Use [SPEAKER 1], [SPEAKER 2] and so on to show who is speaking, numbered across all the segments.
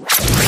[SPEAKER 1] Thank you.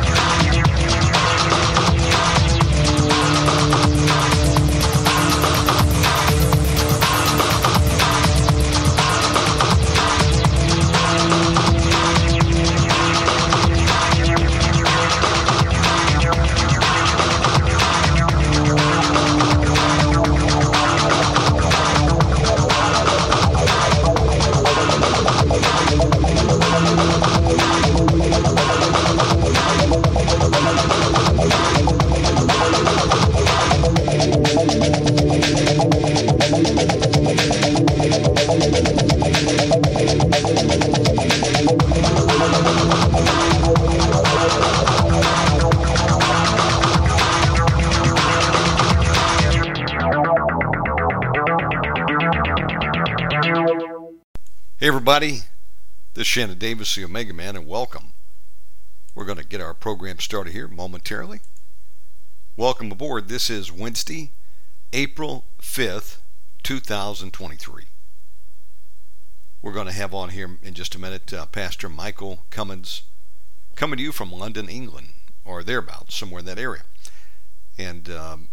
[SPEAKER 2] Everybody, this is Shannon Davis, the Omega Man, and welcome. We're going to get our program started here momentarily. Welcome aboard. This is Wednesday, April 5th, 2023. We're going to have on here in just a minute uh, Pastor Michael Cummins coming to you from London, England, or thereabouts, somewhere in that area. And um,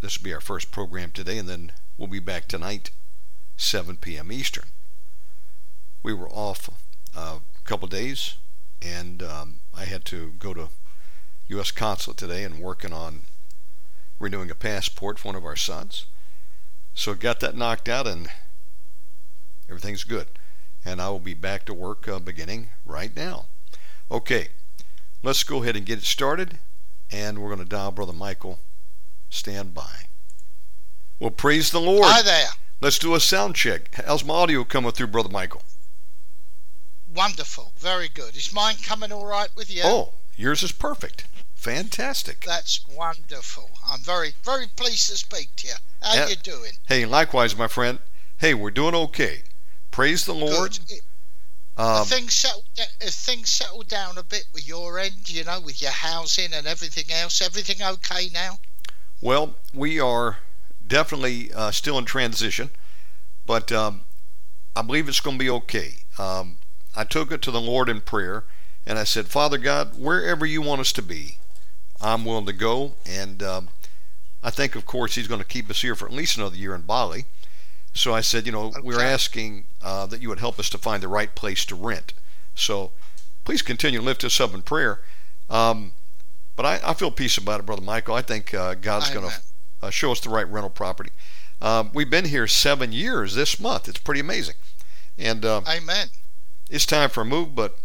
[SPEAKER 2] this will be our first program today, and then we'll be back tonight, 7 p.m. Eastern we were off uh, a couple days, and um, I had to go to U.S. consulate today and working on renewing a passport for one of our sons. So got that knocked out, and everything's good. And I will be back to work uh, beginning right now. Okay, let's go ahead and get it started, and we're going to dial Brother Michael. Stand by. Well, praise the Lord.
[SPEAKER 3] Hi there.
[SPEAKER 2] Let's do a sound check. How's my audio coming through, Brother Michael?
[SPEAKER 3] Wonderful. Very good. Is mine coming all right with you?
[SPEAKER 2] Oh, yours is perfect. Fantastic.
[SPEAKER 3] That's wonderful. I'm very, very pleased to speak to you. How
[SPEAKER 2] Yeah.
[SPEAKER 3] you doing?
[SPEAKER 2] Hey, likewise, my friend. Hey, we're doing okay. Praise the Lord.
[SPEAKER 3] Good.
[SPEAKER 2] Um,
[SPEAKER 3] things settled? Things settled down a bit with your end? You know, with your housing and everything else. Everything okay now?
[SPEAKER 2] well, we are definitely uh, still in transition, but um, I believe it's going to be okay. Um, I took it to the Lord in prayer, and I said, Father God, wherever you want us to be, I'm willing to go. And um, I think, of course, He's going to keep us here for at least another year in Bali. So I said, you know, we're asking uh, that you would help us to find the right place to rent. So please continue to lift us up in prayer. Um, but I, I feel peace about it, Brother Michael. I think uh, God's going to uh, show us the right rental property. Um, we've been here seven years this month. It's pretty amazing. And uh,
[SPEAKER 3] Amen.
[SPEAKER 2] It's time for a move, but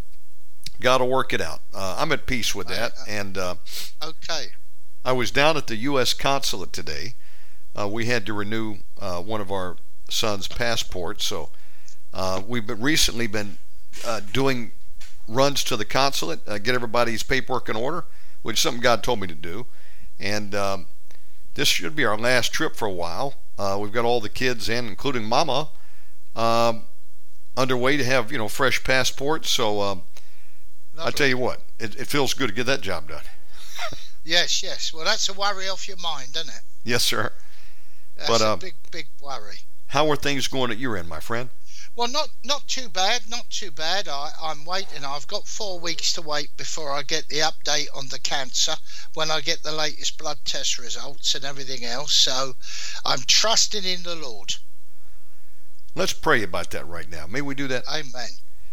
[SPEAKER 2] got to work it out. Uh, I'm at peace with that.
[SPEAKER 3] I-
[SPEAKER 2] And uh,
[SPEAKER 3] Okay.
[SPEAKER 2] I was down at the U.S. consulate today. Uh, we had to renew uh, one of our son's passports, so uh, we've been recently been uh, doing runs to the consulate, uh, get everybody's paperwork in order, which is something God told me to do. And um, this should be our last trip for a while. Uh, we've got all the kids in, including Mama, um, underway to have you know fresh passports. So um, I tell you what, it, it feels good to get that job done.
[SPEAKER 3] Yes, yes. Well, that's a worry off your mind, isn't it?
[SPEAKER 2] Yes, sir.
[SPEAKER 3] That's
[SPEAKER 2] But,
[SPEAKER 3] a
[SPEAKER 2] um,
[SPEAKER 3] big, big worry.
[SPEAKER 2] How are things going at your end, my friend?
[SPEAKER 3] Well, not not too bad, not too bad. I, I'm waiting. I've got four weeks to wait before I get the update on the cancer. When I get the latest blood test results and everything else, so I'm trusting in the Lord.
[SPEAKER 2] Let's pray about that right now. May we do that?
[SPEAKER 3] Amen.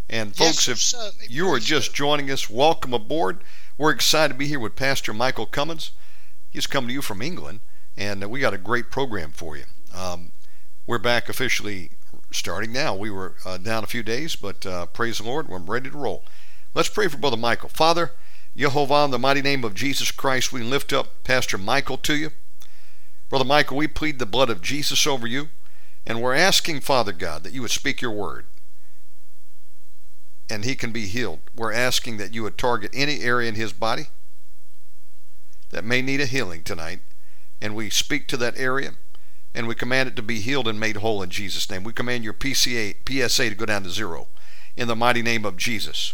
[SPEAKER 2] And
[SPEAKER 3] Yes,
[SPEAKER 2] folks, if you are just joining us, welcome aboard. We're excited to be here with Pastor Michael Cummins. He's coming to you from England, and we got a great program for you. Um, we're back officially starting now. We were uh, down a few days, but uh, praise the Lord, we're ready to roll. Let's pray for Brother Michael. Father, Jehovah, in the mighty name of Jesus Christ, we lift up Pastor Michael to you. Brother Michael, we plead the blood of Jesus over you, and we're asking, Father God, that you would speak your word and he can be healed. We're asking that you would target any area in his body that may need a healing tonight, and we speak to that area and we command it to be healed and made whole in Jesus' name. We command your PCA, PSA to go down to zero in the mighty name of Jesus.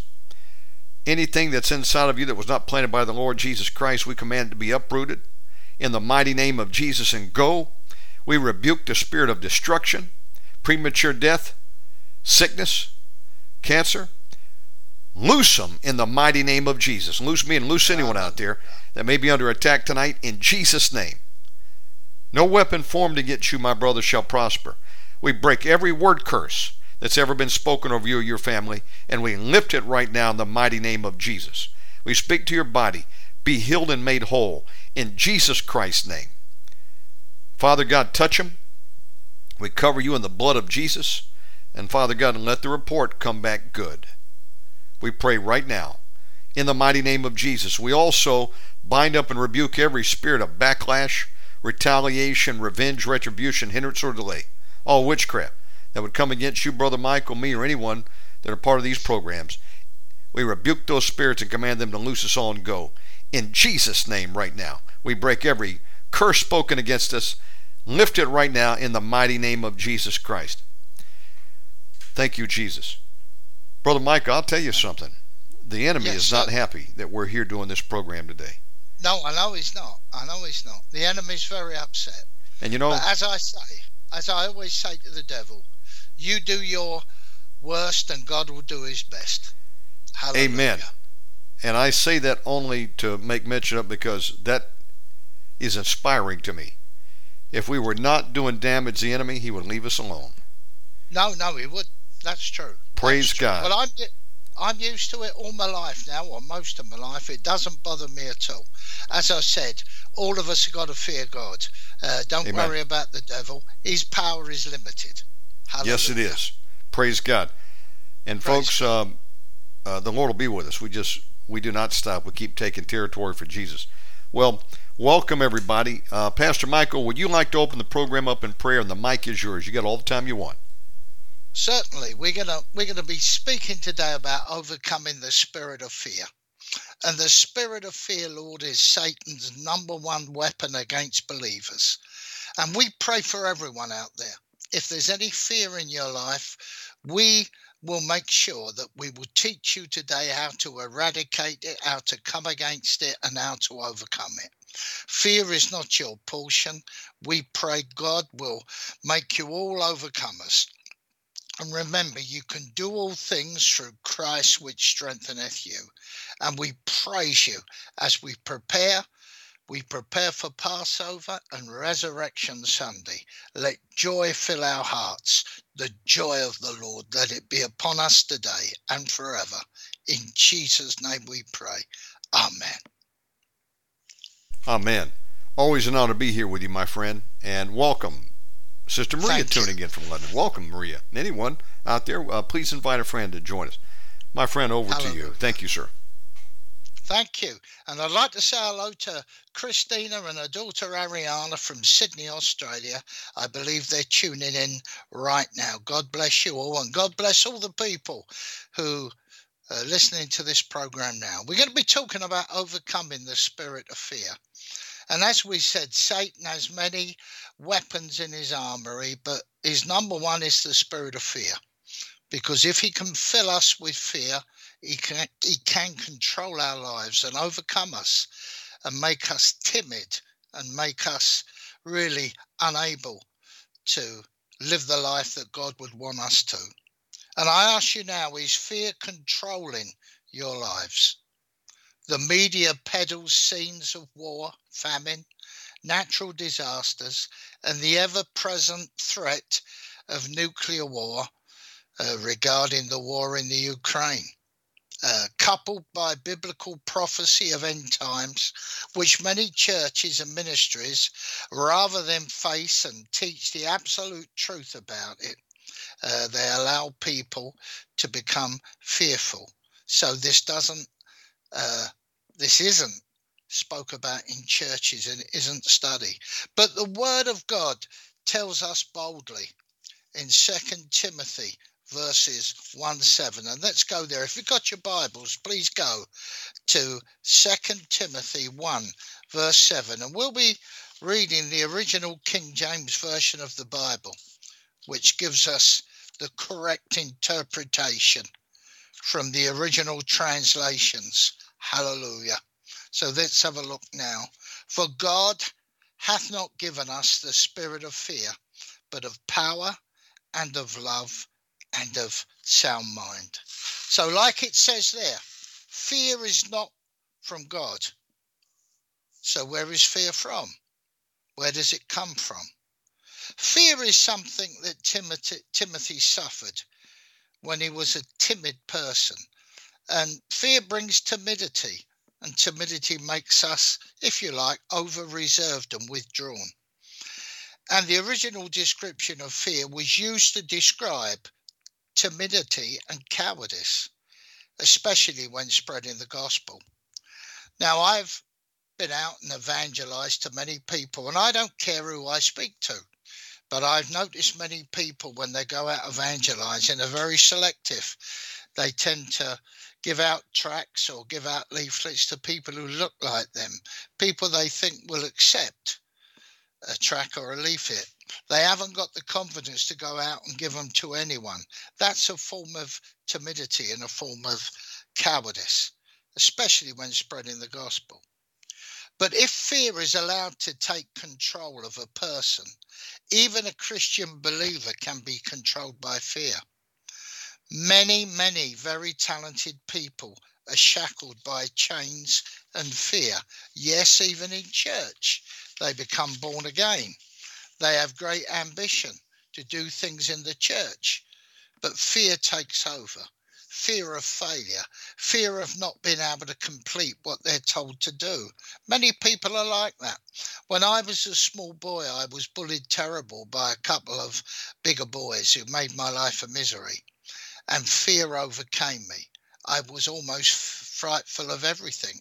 [SPEAKER 2] Anything that's inside of you that was not planted by the Lord Jesus Christ, we command it to be uprooted in the mighty name of Jesus and go. We rebuke the spirit of destruction, premature death, sickness, cancer. Loose them in the mighty name of Jesus. Loose me and loose anyone out there that may be under attack tonight in Jesus' name. No weapon formed against you, my brother, shall prosper. We break every word curse that's ever been spoken over you or your family, and we lift it right now in the mighty name of Jesus. We speak to your body. Be healed and made whole in Jesus Christ's name. Father God, touch him. We cover you in the blood of Jesus. And Father God, and let the report come back good. We pray right now in the mighty name of Jesus. We also bind up and rebuke every spirit of backlash, retaliation, revenge, retribution, hindrance, or delay, all witchcraft that would come against you, Brother Michael, me, or anyone that are part of these programs. We rebuke those spirits and command them to loose us all and go. In Jesus' name, right now, we break every curse spoken against us. Lift it right now in the mighty name of Jesus Christ. Thank you, Jesus. Brother Mike, I'll tell you something. The enemy yes, is not happy that we're here doing this program today.
[SPEAKER 3] No, I know he's not. I know he's not. The enemy's very upset.
[SPEAKER 2] And you know,
[SPEAKER 3] but as I say, as I always say to the devil, you do your worst and God will do his best. Hallelujah.
[SPEAKER 2] Amen. And I say that only to make mention of because that is inspiring to me. If we were not doing damage to the enemy, he would leave us alone.
[SPEAKER 3] No, no, he would. That's true.
[SPEAKER 2] Praise
[SPEAKER 3] That's
[SPEAKER 2] God.
[SPEAKER 3] Well, I'm I'm used to it all my life now, or most of my life. It doesn't bother me at all. As I said, all of us have got to fear God. Uh, don't Amen. worry about the devil. His power is limited. Hallelujah.
[SPEAKER 2] Yes, it is. Praise God. And Praise folks, God. Um, uh, the Lord will be with us. We just we do not stop. We keep taking territory for Jesus. Well, welcome everybody. Uh, Pastor Michael, would you like to open the program up in prayer? And the mic is yours. You got all the time you want.
[SPEAKER 3] Certainly, we're gonna we're gonna be speaking today about overcoming the spirit of fear. And the spirit of fear, Lord, is Satan's number one weapon against believers. And we pray for everyone out there. If there's any fear in your life, we will make sure that we will teach you today how to eradicate it, how to come against it, and how to overcome it. Fear is not your portion. We pray God will make you all overcomers. And remember, you can do all things through Christ which strengtheneth you. And we praise you as we prepare. We prepare for Passover and Resurrection Sunday. Let joy fill our hearts, the joy of the Lord. Let it be upon us today and forever. In Jesus' name we pray. Amen.
[SPEAKER 2] Amen. Always an honor to be here with you, my friend, and welcome Sister Maria Thank tuning in from London. Welcome, Maria. Anyone out there, uh, please invite a friend to join us. My friend, over Hallelujah. to you. Thank you, sir.
[SPEAKER 3] Thank you. And I'd like to say hello to Christina and her daughter Ariana from Sydney, Australia. I believe they're tuning in right now. God bless you all, and God bless all the people who are listening to this program now. We're going to be talking about overcoming the spirit of fear. And as we said, Satan has many weapons in his armory, but his number one is the spirit of fear. Because if he can fill us with fear, he can, he can control our lives and overcome us and make us timid and make us really unable to live the life that God would want us to. And I ask you now, is fear controlling your lives? The media peddles scenes of war, famine, natural disasters, and the ever present threat of nuclear war uh, regarding the war in the Ukraine. uh, coupled by biblical prophecy of end times, which many churches and ministries, rather than face and teach the absolute truth about it, uh, they allow people to become fearful. So this doesn't, uh, this isn't spoke about in churches and isn't studied. But the Word of God tells us boldly in Second Timothy verses 1 7. And let's go there. If you've got your Bibles, please go to Second Timothy 1 verse 7. And we'll be reading the original King James Version of the Bible, which gives us the correct interpretation from the original translations. Hallelujah. So let's have a look now. For God hath not given us the spirit of fear, but of power and of love and of sound mind. So, like it says there, fear is not from God. So, where is fear from? Where does it come from? Fear is something that Timothy, Timothy suffered when he was a timid person. And fear brings timidity and timidity makes us, if you like, over reserved and withdrawn. And the original description of fear was used to describe timidity and cowardice, especially when spreading the gospel. Now, I've been out and evangelized to many people, and I don't care who I speak to, but I've noticed many people when they go out evangelizing are very selective. They tend to give out tracts or give out leaflets to people who look like them, people they think will accept a track or a leaflet. They haven't got the confidence to go out and give them to anyone. That's a form of timidity and a form of cowardice, especially when spreading the gospel. But if fear is allowed to take control of a person, even a Christian believer can be controlled by fear. Many, many very talented people are shackled by chains and fear. Yes, even in church, they become born again. They have great ambition to do things in the church, but fear takes over. Fear of failure, fear of not being able to complete what they're told to do. Many people are like that. When I was a small boy, I was bullied terrible by a couple of bigger boys who made my life a misery and fear overcame me. I was almost frightful of everything.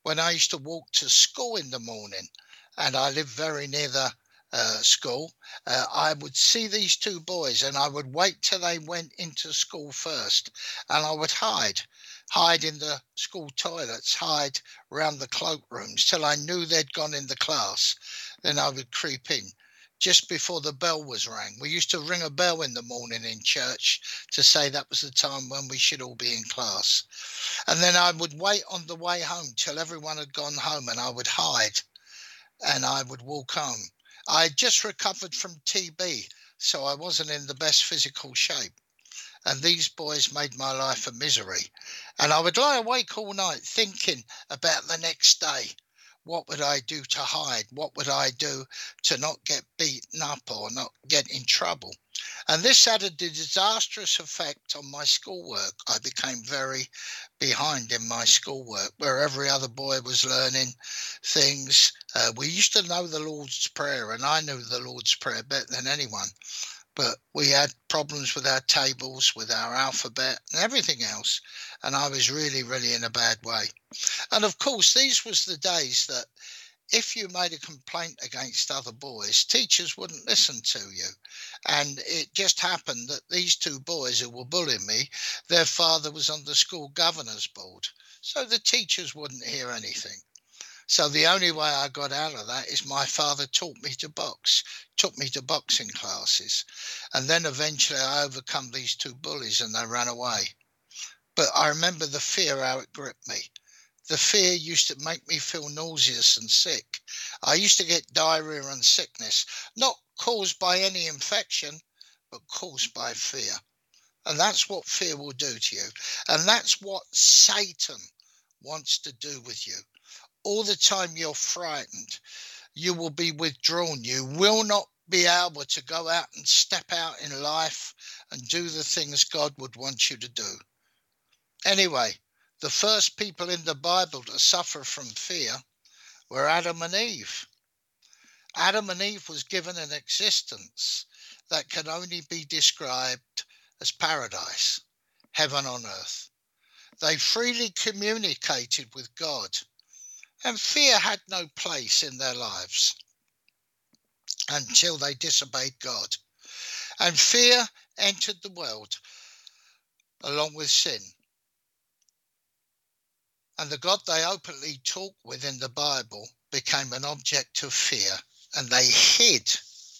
[SPEAKER 3] When I used to walk to school in the morning, and I lived very near the uh, school, uh, I would see these two boys and I would wait till they went into school first and I would hide, hide in the school toilets, hide round the cloakrooms till I knew they'd gone in the class. Then I would creep in just before the bell was rang. We used to ring a bell in the morning in church to say that was the time when we should all be in class. And then I would wait on the way home till everyone had gone home and I would hide and I would walk home. I just recovered from TB, so I wasn't in the best physical shape. And these boys made my life a misery. And I would lie awake all night thinking about the next day what would I do to hide? What would I do to not get beaten up or not get in trouble? And this had a disastrous effect on my schoolwork. I became very behind in my schoolwork, where every other boy was learning things. Uh, we used to know the Lord's Prayer, and I knew the Lord's Prayer better than anyone but we had problems with our tables, with our alphabet, and everything else. And I was really, really in a bad way. And of course, these was the days that if you made a complaint against other boys, teachers wouldn't listen to you. And it just happened that these two boys who were bullying me, their father was on the school governor's board. So the teachers wouldn't hear anything. So the only way I got out of that is my father taught me to box, took me to boxing classes. And then eventually I overcome these two bullies and they ran away. But I remember the fear how it gripped me. The fear used to make me feel nauseous and sick. I used to get diarrhea and sickness, not caused by any infection, but caused by fear. And that's what fear will do to you. And that's what Satan wants to do with you all the time you're frightened, you will be withdrawn. You will not be able to go out and step out in life and do the things God would want you to do. Anyway, The first people in the Bible to suffer from fear were Adam and Eve. Adam and Eve was given an existence that can only be described as paradise, heaven on earth. They freely communicated with God, and fear had no place in their lives until they disobeyed God. And fear entered the world along with sin. And the God they openly talk with in the Bible became an object of fear, and they hid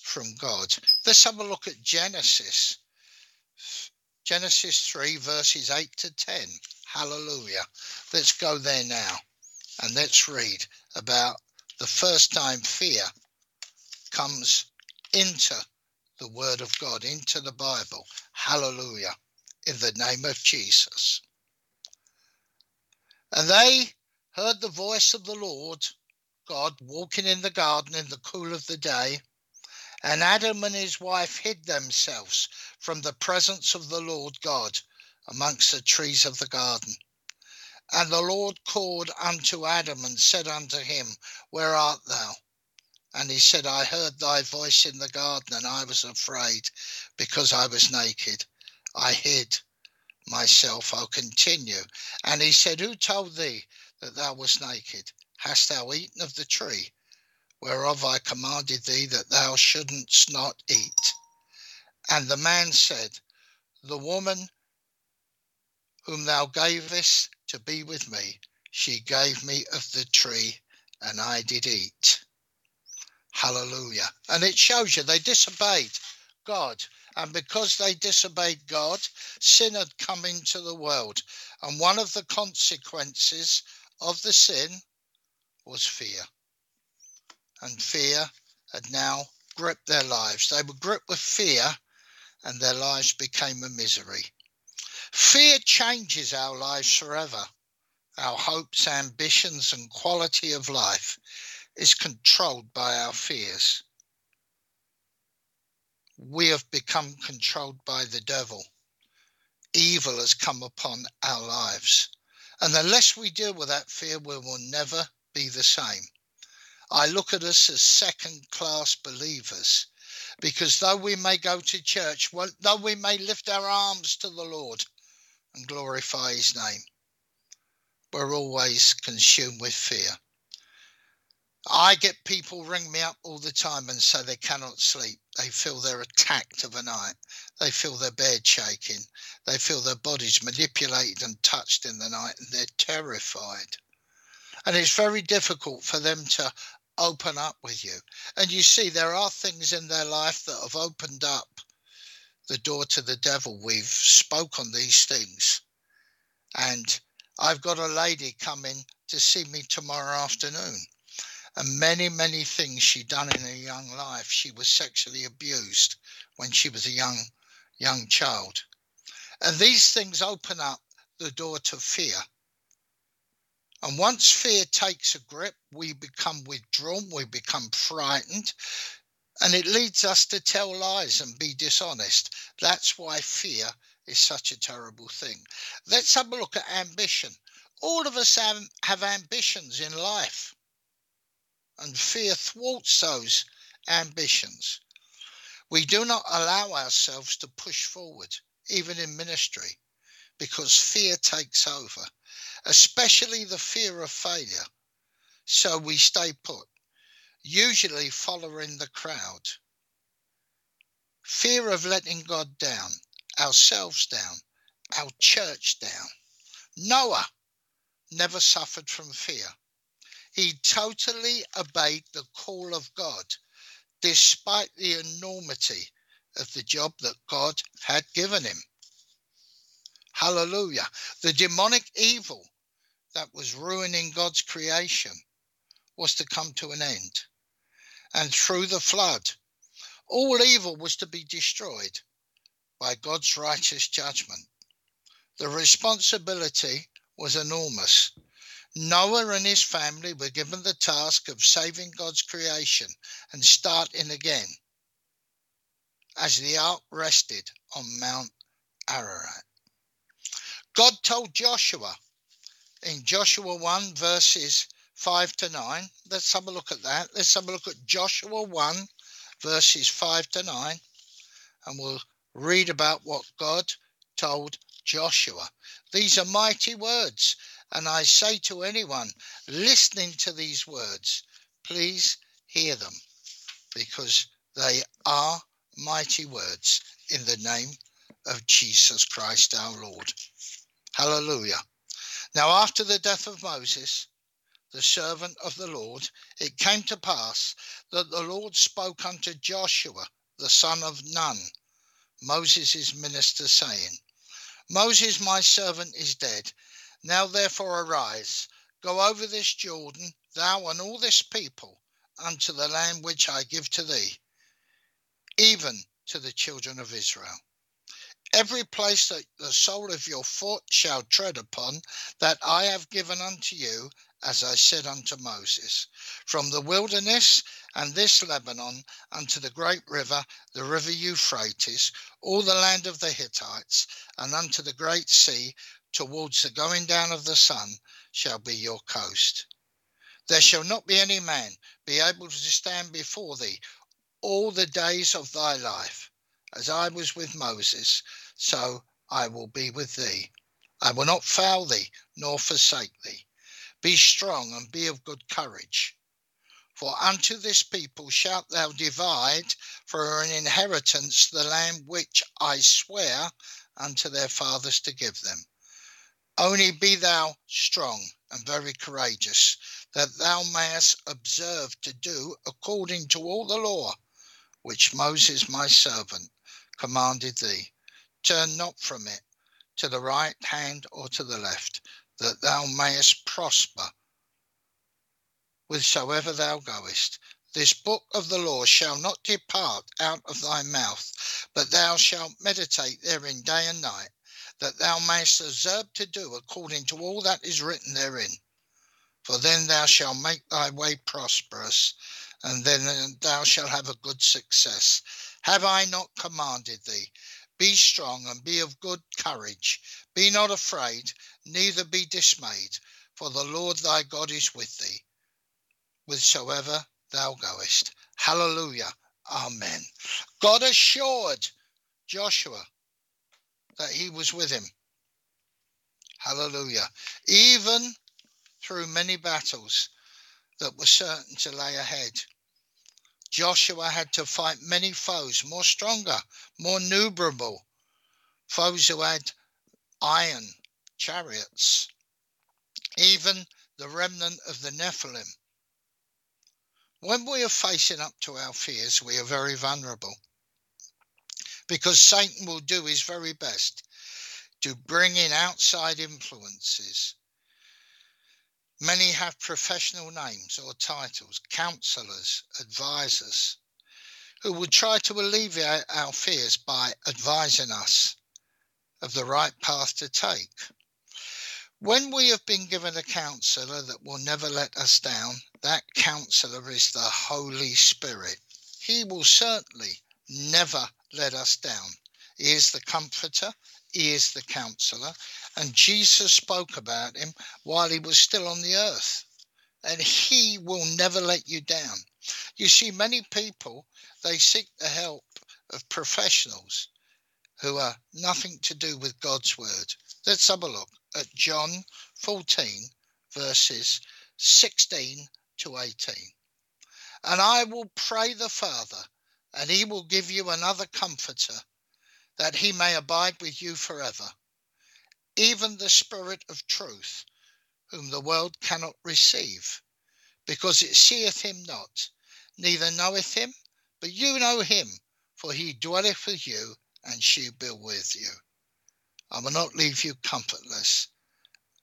[SPEAKER 3] from God. Let's have a look at Genesis. Genesis 3, verses 8 to 10. Hallelujah. Let's go there now and let's read about the first time fear comes into the Word of God, into the Bible. Hallelujah. In the name of Jesus. And they heard the voice of the Lord God walking in the garden in the cool of the day. And Adam and his wife hid themselves from the presence of the Lord God amongst the trees of the garden. And the Lord called unto Adam and said unto him, Where art thou? And he said, I heard thy voice in the garden, and I was afraid because I was naked. I hid myself. I'll continue. And he said, Who told thee that thou wast naked? Hast thou eaten of the tree whereof I commanded thee that thou shouldn't not eat? And the man said, The woman whom thou gavest to be with me, she gave me of the tree, and I did eat. Hallelujah. And it shows you they disobeyed God. And because they disobeyed God, sin had come into the world. And one of the consequences of the sin was fear. And fear had now gripped their lives. They were gripped with fear, and their lives became a misery. Fear changes our lives forever. Our hopes, ambitions, and quality of life is controlled by our fears. We have become controlled by the devil. Evil has come upon our lives. And unless we deal with that fear, we will never be the same. I look at us as second class believers because though we may go to church, well, though we may lift our arms to the Lord and glorify his name, we're always consumed with fear. I get people ring me up all the time and say they cannot sleep. They feel they're attacked of a night. They feel their bed shaking. They feel their bodies manipulated and touched in the night and they're terrified. And it's very difficult for them to open up with you. And you see, there are things in their life that have opened up the door to the devil. We've spoke on these things. And I've got a lady coming to see me tomorrow afternoon and many, many things she'd done in her young life. She was sexually abused when she was a young, young child. And these things open up the door to fear. And once fear takes a grip, we become withdrawn, we become frightened, and it leads us to tell lies and be dishonest. That's why fear is such a terrible thing. Let's have a look at ambition. All of us have, have ambitions in life and fear thwarts those ambitions. We do not allow ourselves to push forward, even in ministry, because fear takes over, especially the fear of failure. So we stay put, usually following the crowd. Fear of letting God down, ourselves down, our church down. Noah never suffered from fear. He totally obeyed the call of God, despite the enormity of the job that God had given him. Hallelujah. The demonic evil that was ruining God's creation was to come to an end. And through the flood, all evil was to be destroyed by God's righteous judgment. The responsibility was enormous Noah and his family were given the task of saving God's creation and starting again as the ark rested on Mount Ararat. God told Joshua in Joshua 1, verses 5 to 9. Let's have a look at that. Let's have a look at Joshua 1, verses 5 to 9, and we'll read about what God told Joshua. These are mighty words, and I say to anyone listening to these words, please hear them, because they are mighty words in the name of Jesus Christ our Lord. Hallelujah. Now, after the death of Moses, the servant of the Lord, it came to pass that the Lord spoke unto Joshua, the son of Nun, Moses' minister, saying, Moses, my servant, is dead. Now therefore arise, go over this Jordan, thou and all this people, unto the land which I give to thee, even to the children of Israel. Every place that the sole of your foot shall tread upon, that I have given unto you, as I said unto Moses, from the wilderness and this Lebanon unto the great river, the river Euphrates, all the land of the Hittites, and unto the great sea, towards the going down of the sun, shall be your coast. There shall not be any man be able to stand before thee all the days of thy life. As I was with Moses, so I will be with thee. I will not fail thee, nor forsake thee. Be strong and be of good courage. For unto this people shalt thou divide for an inheritance the land which I swear unto their fathers to give them. Only be thou strong and very courageous, that thou mayest observe to do according to all the law which Moses my servant commanded thee. Turn not from it to the right hand or to the left, that thou mayest prosper whithersoever thou goest. This book of the law shall not depart out of thy mouth, but thou shalt meditate therein day and night, that thou mayest observe to do according to all that is written therein. For then thou shalt make thy way prosperous, and then thou shalt have a good success. Have I not commanded thee? Be strong and be of good courage. Be not afraid, neither be dismayed, for the Lord thy God is with thee, whithersoever thou goest. Hallelujah. Amen. God assured Joshua that he was with him. Hallelujah. Even through many battles that were certain to lay ahead. Joshua had to fight many foes, more stronger, more numerable, foes who had iron chariots, even the remnant of the Nephilim. When we are facing up to our fears, we are very vulnerable because Satan will do his very best to bring in outside influences Many have professional names or titles, counselors, advisors, who will try to alleviate our fears by advising us of the right path to take. When we have been given a counselor that will never let us down, that counselor is the Holy Spirit. He will certainly never let us down. He is the comforter, he is the counselor, and Jesus spoke about him while he was still on the earth. And he will never let you down. You see, many people, they seek the help of professionals who are nothing to do with God's word. Let's have a look at John 14, verses 16 to 18. And I will pray the Father, and he will give you another comforter, that he may abide with you forever even the Spirit of truth, whom the world cannot receive, because it seeth him not, neither knoweth him, but you know him, for he dwelleth with you and shall be with you. I will not leave you comfortless.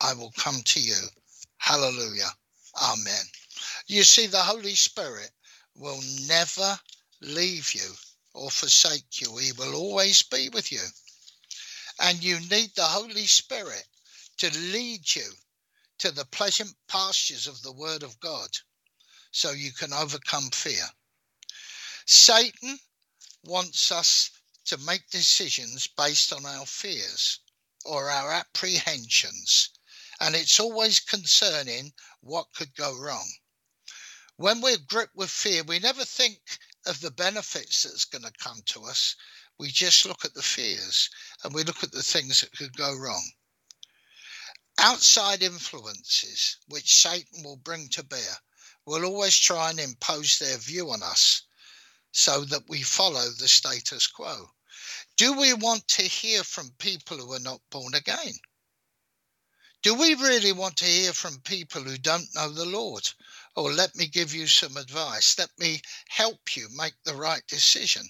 [SPEAKER 3] I will come to you. Hallelujah. Amen. You see, the Holy Spirit will never leave you or forsake you. He will always be with you. And you need the Holy Spirit to lead you to the pleasant pastures of the Word of God so you can overcome fear. Satan wants us to make decisions based on our fears or our apprehensions. and it's always concerning what could go wrong. When we're gripped with fear, we never think of the benefits that's going to come to us. We just look at the fears and we look at the things that could go wrong. Outside influences, which Satan will bring to bear, will always try and impose their view on us so that we follow the status quo. Do we want to hear from people who are not born again? Do we really want to hear from people who don't know the Lord? Or let me give you some advice. Let me help you make the right decision.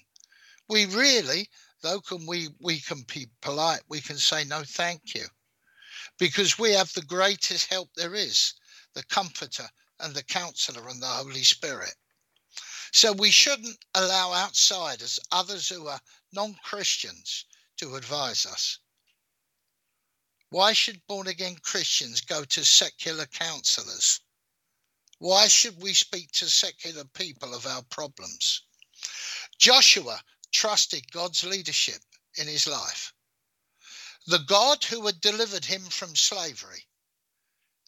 [SPEAKER 3] We really, though can we we can be polite, we can say no thank you. Because we have the greatest help there is, the comforter and the counselor and the Holy Spirit. So we shouldn't allow outsiders, others who are non Christians, to advise us. Why should born again Christians go to secular counselors? Why should we speak to secular people of our problems? Joshua trusted God's leadership in his life. The God who had delivered him from slavery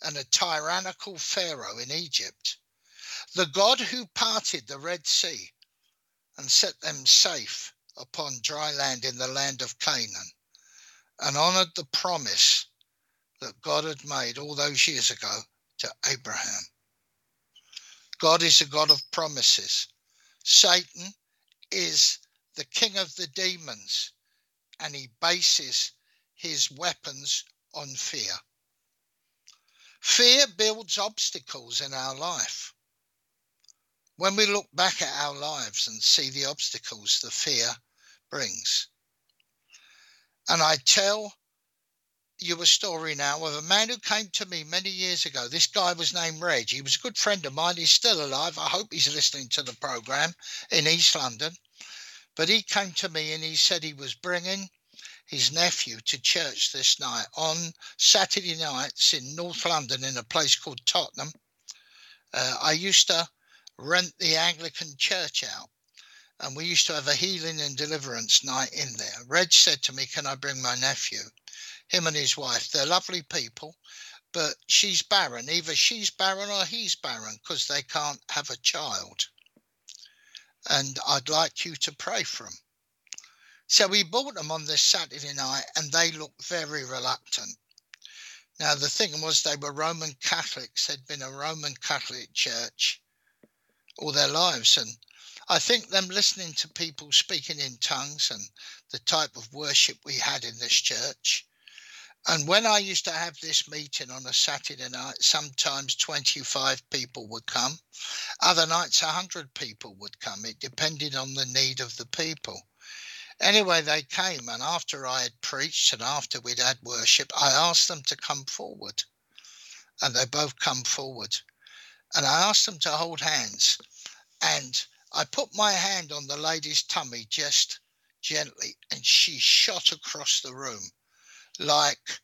[SPEAKER 3] and a tyrannical Pharaoh in Egypt, the God who parted the Red Sea and set them safe upon dry land in the land of Canaan, and honored the promise that God had made all those years ago to Abraham. God is a God of promises. Satan is the king of the demons, and he bases his weapons on fear. Fear builds obstacles in our life. When we look back at our lives and see the obstacles the fear brings. And I tell you a story now of a man who came to me many years ago. This guy was named Reg. He was a good friend of mine. He's still alive. I hope he's listening to the program in East London. But he came to me and he said he was bringing his nephew to church this night on Saturday nights in North London in a place called Tottenham. Uh, I used to rent the Anglican church out and we used to have a healing and deliverance night in there. Reg said to me, Can I bring my nephew? Him and his wife. They're lovely people, but she's barren. Either she's barren or he's barren because they can't have a child. And I'd like you to pray for them. So we bought them on this Saturday night and they looked very reluctant. Now, the thing was, they were Roman Catholics, they'd been a Roman Catholic church all their lives. And I think them listening to people speaking in tongues and the type of worship we had in this church, and when I used to have this meeting on a Saturday night, sometimes 25 people would come. Other nights, 100 people would come. It depended on the need of the people. Anyway, they came, and after I had preached and after we'd had worship, I asked them to come forward. And they both come forward. And I asked them to hold hands. And I put my hand on the lady's tummy just gently, and she shot across the room like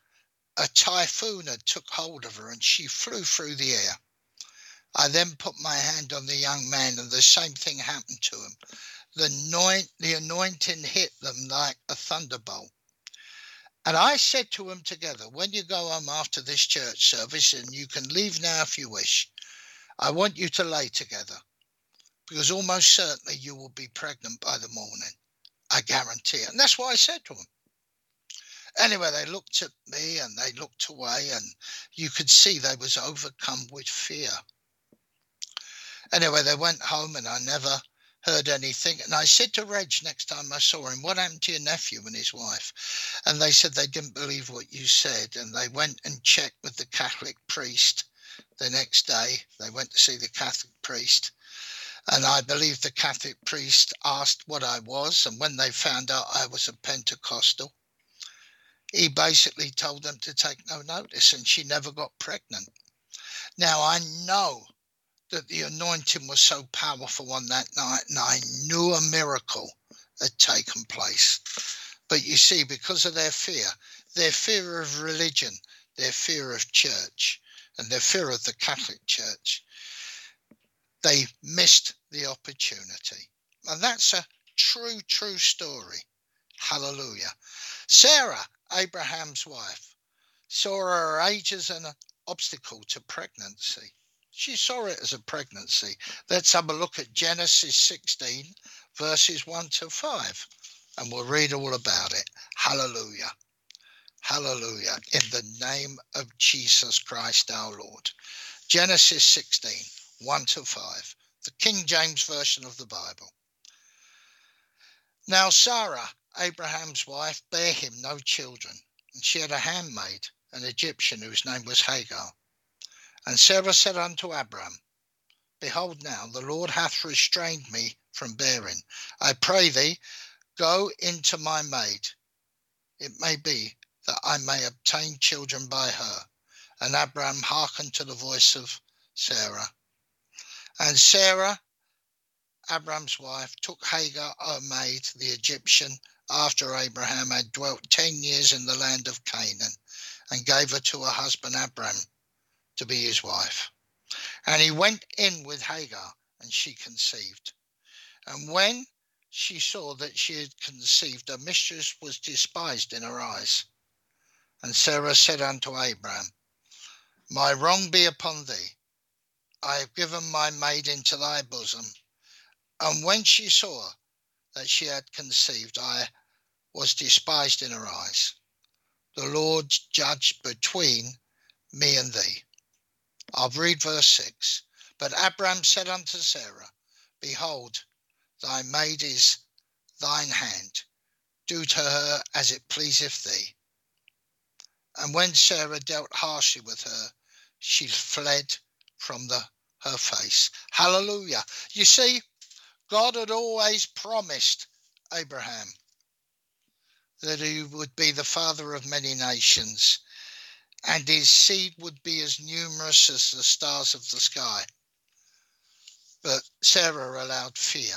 [SPEAKER 3] a typhoon had took hold of her and she flew through the air. I then put my hand on the young man and the same thing happened to him. The, anoint, the anointing hit them like a thunderbolt. And I said to them together, when you go home after this church service, and you can leave now if you wish, I want you to lay together because almost certainly you will be pregnant by the morning. I guarantee it. And that's what I said to them. Anyway, they looked at me and they looked away, and you could see they was overcome with fear. Anyway, they went home, and I never heard anything. And I said to Reg next time I saw him, What happened to your nephew and his wife? And they said they didn't believe what you said. And they went and checked with the Catholic priest the next day. They went to see the Catholic priest. And I believe the Catholic priest asked what I was. And when they found out I was a Pentecostal, he basically told them to take no notice, and she never got pregnant. Now, I know that the anointing was so powerful on that night, and I knew a miracle had taken place. But you see, because of their fear, their fear of religion, their fear of church, and their fear of the Catholic Church, they missed the opportunity. And that's a true, true story. Hallelujah. Sarah Abraham's wife. saw her age as an obstacle to pregnancy. She saw it as a pregnancy. Let's have a look at Genesis 16, verses 1 to 5, and we'll read all about it. Hallelujah. Hallelujah. In the name of Jesus Christ our Lord. Genesis 16, 1 to 5, the King James Version of the Bible. Now Sarah, Abraham's wife, bare him no children, and she had a handmaid, an Egyptian, whose name was Hagar. And Sarah said unto Abram, Behold, now the Lord hath restrained me from bearing. I pray thee, go into my maid. It may be that I may obtain children by her. And Abram hearkened to the voice of Sarah. And Sarah, Abram's wife, took Hagar, her maid, the Egyptian, after Abraham had dwelt ten years in the land of Canaan, and gave her to her husband Abram to be his wife. And he went in with Hagar, and she conceived. And when she saw that she had conceived, her mistress was despised in her eyes. And Sarah said unto Abram, My wrong be upon thee. I have given my maid into thy bosom. And when she saw that she had conceived, I was despised in her eyes. The Lord judged between me and thee. I'll read verse 6. But Abram said unto Sarah, Behold, thy maid is thine hand. Do to her as it pleaseth thee. And when Sarah dealt harshly with her, she fled from the her face. Hallelujah. You see, God had always promised Abraham that he would be the father of many nations and his seed would be as numerous as the stars of the sky. But Sarah allowed fear,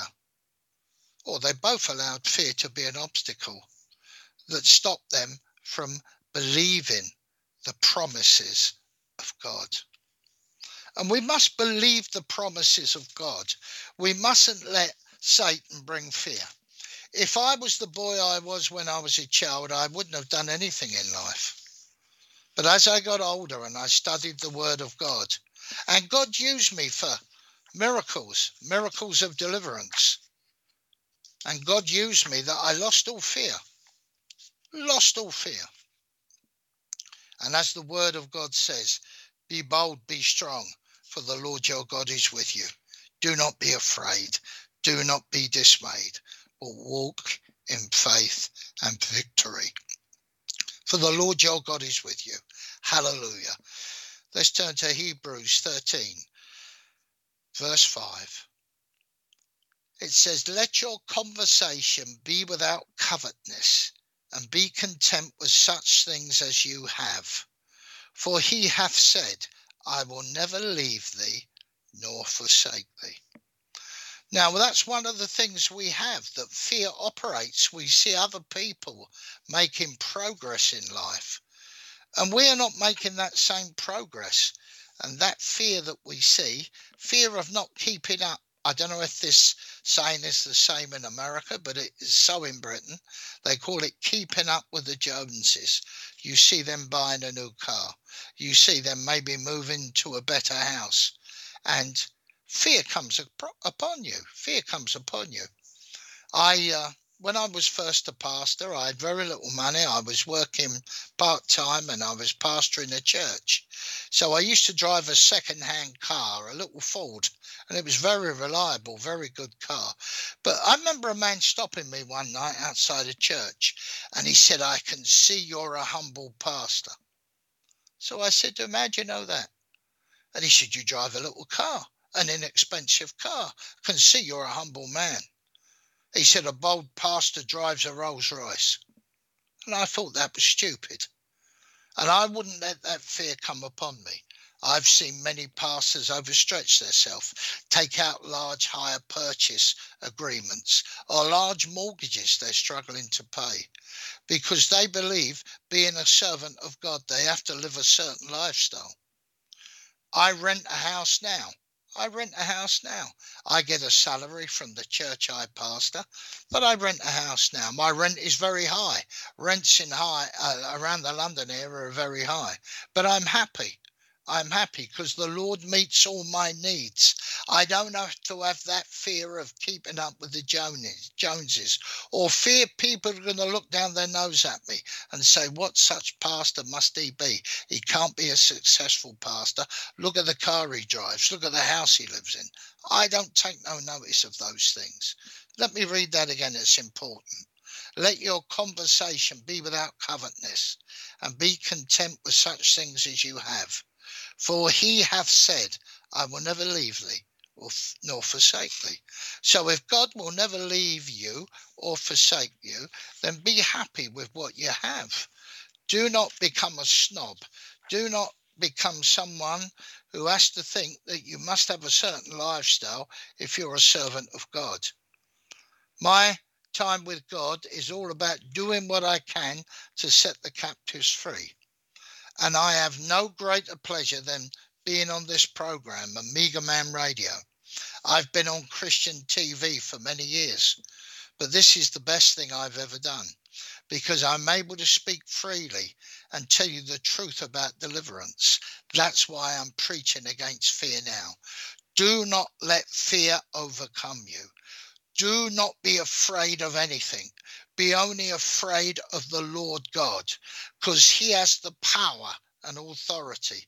[SPEAKER 3] or they both allowed fear to be an obstacle that stopped them from believing the promises of God. And we must believe the promises of God. We mustn't let Satan bring fear. If I was the boy I was when I was a child, I wouldn't have done anything in life. But as I got older and I studied the Word of God, and God used me for miracles, miracles of deliverance, and God used me that I lost all fear, lost all fear. And as the Word of God says, be bold, be strong, for the Lord your God is with you. Do not be afraid, do not be dismayed, but walk in faith and victory. For the Lord your God is with you. Hallelujah. Let's turn to Hebrews 13, verse 5. It says, Let your conversation be without covetousness, and be content with such things as you have. For he hath said, I will never leave thee nor forsake thee. Now, that's one of the things we have that fear operates. We see other people making progress in life, and we are not making that same progress. And that fear that we see, fear of not keeping up. I don't know if this saying is the same in America, but it is so in Britain. They call it keeping up with the Joneses. You see them buying a new car. You see them maybe moving to a better house. And fear comes upon you. Fear comes upon you. I, uh, when I was first a pastor, I had very little money. I was working part time and I was pastoring a church. So I used to drive a second hand car, a little Ford, and it was very reliable, very good car. But I remember a man stopping me one night outside a church and he said, I can see you're a humble pastor. So I said to him, How'd you know that? And he said, You drive a little car an inexpensive car. I can see you're a humble man. He said, A bold pastor drives a Rolls Royce. And I thought that was stupid. And I wouldn't let that fear come upon me. I've seen many pastors overstretch themselves, take out large hire purchase agreements or large mortgages they're struggling to pay because they believe being a servant of God, they have to live a certain lifestyle. I rent a house now I rent a house now. I get a salary from the church I pastor, but I rent a house now. My rent is very high. Rents in high uh, around the London area are very high, but I'm happy. I'm happy because the Lord meets all my needs. I don't have to have that fear of keeping up with the Joneses or fear people are going to look down their nose at me and say, What such pastor must he be? He can't be a successful pastor. Look at the car he drives, look at the house he lives in. I don't take no notice of those things. Let me read that again, it's important. Let your conversation be without covetousness, and be content with such things as you have. For he hath said, I will never leave thee nor forsake thee. So if God will never leave you or forsake you, then be happy with what you have. Do not become a snob. Do not become someone who has to think that you must have a certain lifestyle if you're a servant of God. My time with God is all about doing what I can to set the captives free and I have no greater pleasure than being on this program, Omegaman Radio. I've been on Christian TV for many years, but this is the best thing I've ever done because I'm able to speak freely and tell you the truth about deliverance. That's why I'm preaching against fear now. Do not let fear overcome you. Do not be afraid of anything be only afraid of the Lord God, because He has the power and authority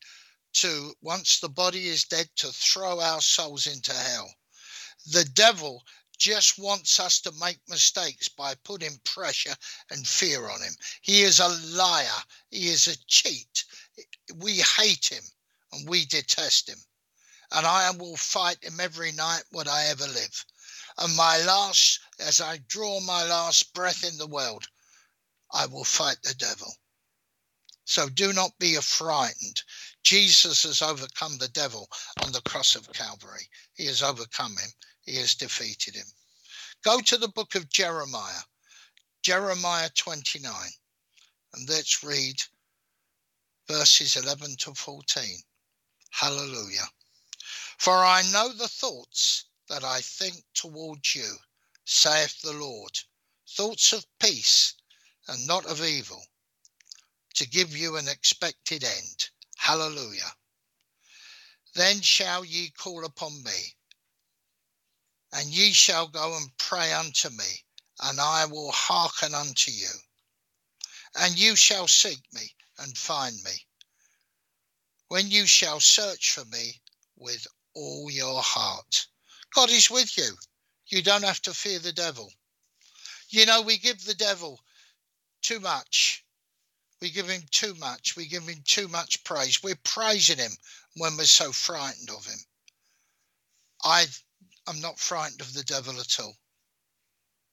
[SPEAKER 3] to, once the body is dead, to throw our souls into hell. The devil just wants us to make mistakes by putting pressure and fear on him. He is a liar. He is a cheat. We hate him and we detest him. And I will fight him every night would I ever live and my last, as I draw my last breath in the world, I will fight the devil. So do not be frightened. Jesus has overcome the devil on the cross of Calvary. He has overcome him, he has defeated him. Go to the book of Jeremiah, Jeremiah 29, and let's read verses 11 to 14. Hallelujah. For I know the thoughts that I think towards you, saith the Lord, thoughts of peace and not of evil, to give you an expected end. Hallelujah. Then shall ye call upon me, and ye shall go and pray unto me, and I will hearken unto you. And you shall seek me and find me, when you shall search for me with all your heart. God is with you. You don't have to fear the devil. You know, we give the devil too much. We give him too much. We give him too much praise. We're praising him when we're so frightened of him. I am not frightened of the devil at all.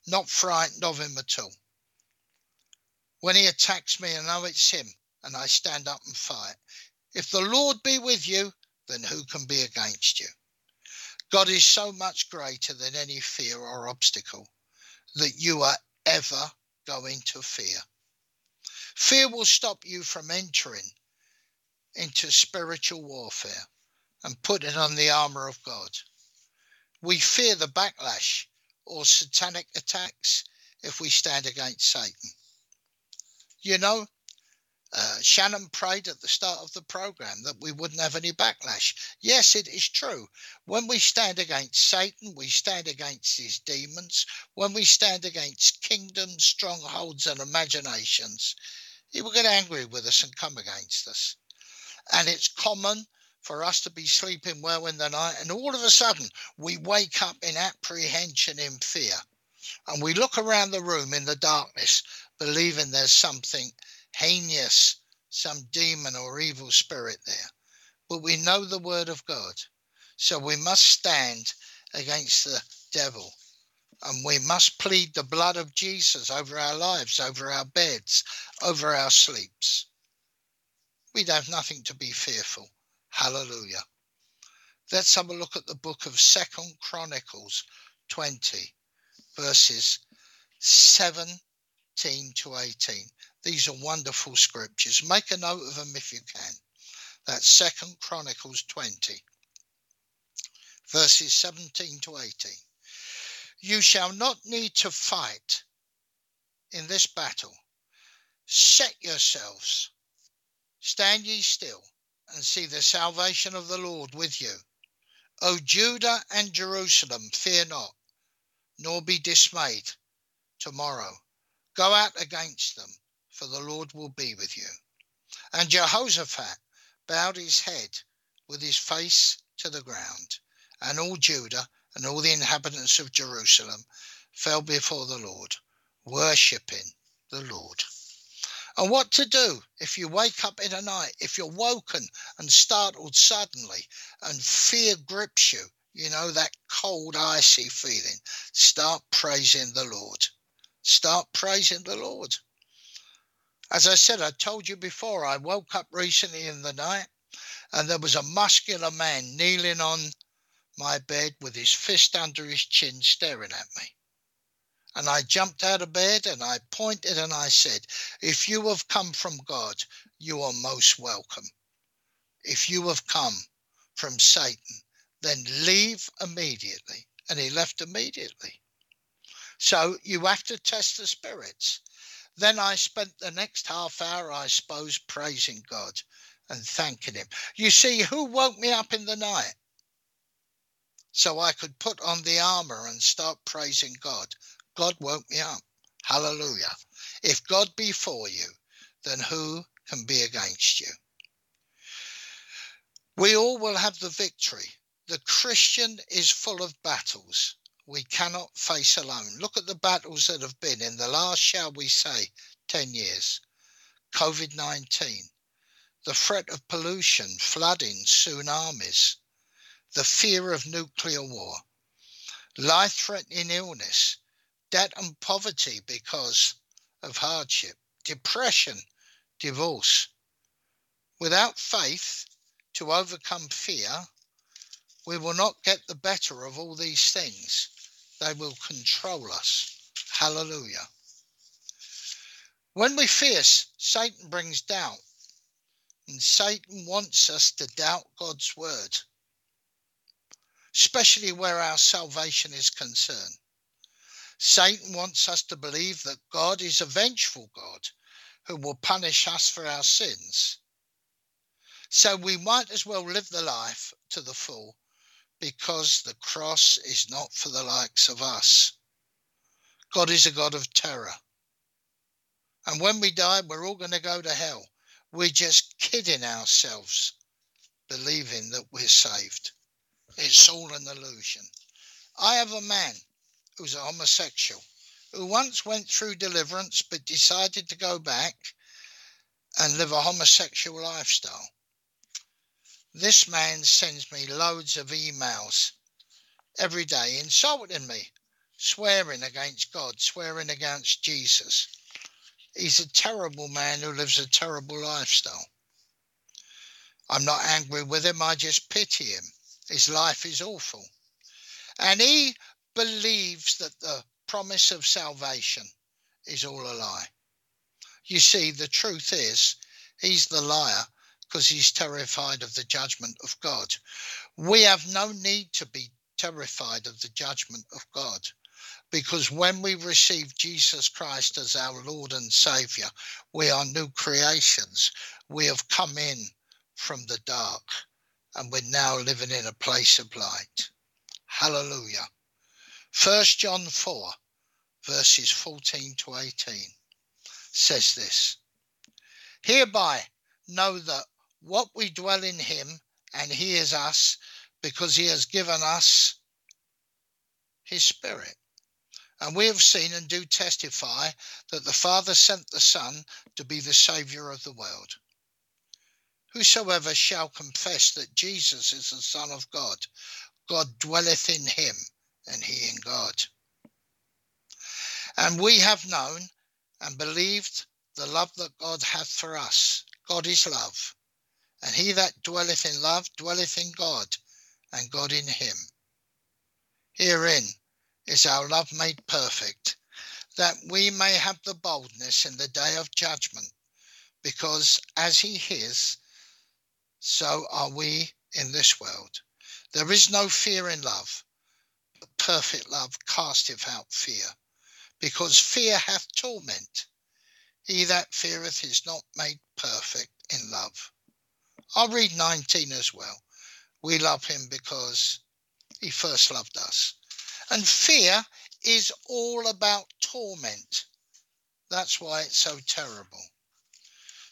[SPEAKER 3] Not frightened of him at all. When he attacks me, I know it's him, and I stand up and fight. If the Lord be with you, then who can be against you? God is so much greater than any fear or obstacle that you are ever going to fear. Fear will stop you from entering into spiritual warfare and putting on the armor of God. We fear the backlash or satanic attacks if we stand against Satan. You know, uh, Shannon prayed at the start of the program that we wouldn't have any backlash. Yes, it is true. When we stand against Satan, we stand against his demons. When we stand against kingdoms, strongholds, and imaginations, he will get angry with us and come against us. And it's common for us to be sleeping well in the night, and all of a sudden we wake up in apprehension, in fear. And we look around the room in the darkness, believing there's something heinous, some demon or evil spirit there. But we know the word of God. So we must stand against the devil. And we must plead the blood of Jesus over our lives, over our beds, over our sleeps. We have nothing to be fearful. Hallelujah. Let's have a look at the book of Second Chronicles 20, verses 17 to 18. These are wonderful scriptures. Make a note of them if you can. That's Second Chronicles 20. verses 17 to 18. You shall not need to fight in this battle. Set yourselves, stand ye still, and see the salvation of the Lord with you. O Judah and Jerusalem, fear not, nor be dismayed tomorrow. Go out against them, for the Lord will be with you. And Jehoshaphat bowed his head with his face to the ground, and all Judah and all the inhabitants of Jerusalem fell before the Lord, worshipping the Lord. And what to do if you wake up in the night, if you're woken and startled suddenly and fear grips you, you know, that cold, icy feeling. Start praising the Lord. Start praising the Lord. As I said, I told you before, I woke up recently in the night and there was a muscular man kneeling on my bed with his fist under his chin staring at me. And I jumped out of bed and I pointed and I said, If you have come from God, you are most welcome. If you have come from Satan, then leave immediately. And he left immediately. So you have to test the spirits. Then I spent the next half hour, I suppose, praising God and thanking Him. You see, who woke me up in the night? So I could put on the armor and start praising God. God woke me up. Hallelujah. If God be for you, then who can be against you? We all will have the victory. The Christian is full of battles we cannot face alone. Look at the battles that have been in the last, shall we say, 10 years. COVID 19, the threat of pollution, flooding, tsunamis, the fear of nuclear war, life threatening illness, debt and poverty because of hardship, depression, divorce. Without faith to overcome fear, we will not get the better of all these things. They will control us. Hallelujah. When we fear, Satan brings doubt. And Satan wants us to doubt God's word, especially where our salvation is concerned. Satan wants us to believe that God is a vengeful God who will punish us for our sins. So we might as well live the life to the full because the cross is not for the likes of us. God is a God of terror. And when we die, we're all going to go to hell. We're just kidding ourselves, believing that we're saved. It's all an illusion. I have a man who's a homosexual who once went through deliverance but decided to go back and live a homosexual lifestyle. This man sends me loads of emails every day insulting me, swearing against God, swearing against Jesus. He's a terrible man who lives a terrible lifestyle. I'm not angry with him, I just pity him. His life is awful. And he believes that the promise of salvation is all a lie. You see, the truth is, he's the liar because he's terrified of the judgment of God. We have no need to be terrified of the judgment of God because when we receive Jesus Christ as our Lord and Savior, we are new creations. We have come in from the dark and we're now living in a place of light. Hallelujah. 1 John 4, verses 14 to 18 says this Hereby know that what we dwell in him and he is us because he has given us his spirit. And we have seen and do testify that the Father sent the Son to be the Saviour of the world. Whosoever shall confess that Jesus is the Son of God, God dwelleth in him, and he in God. And we have known and believed the love that God hath for us. God is love. And he that dwelleth in love dwelleth in God, and God in him. Herein is our love made perfect, that we may have the boldness in the day of judgment, because as he is, so are we in this world. There is no fear in love, but perfect love casteth out fear, because fear hath torment. He that feareth is not made perfect in love. I'll read 19 as well. We love him because he first loved us. And fear is all about torment. That's why it's so terrible.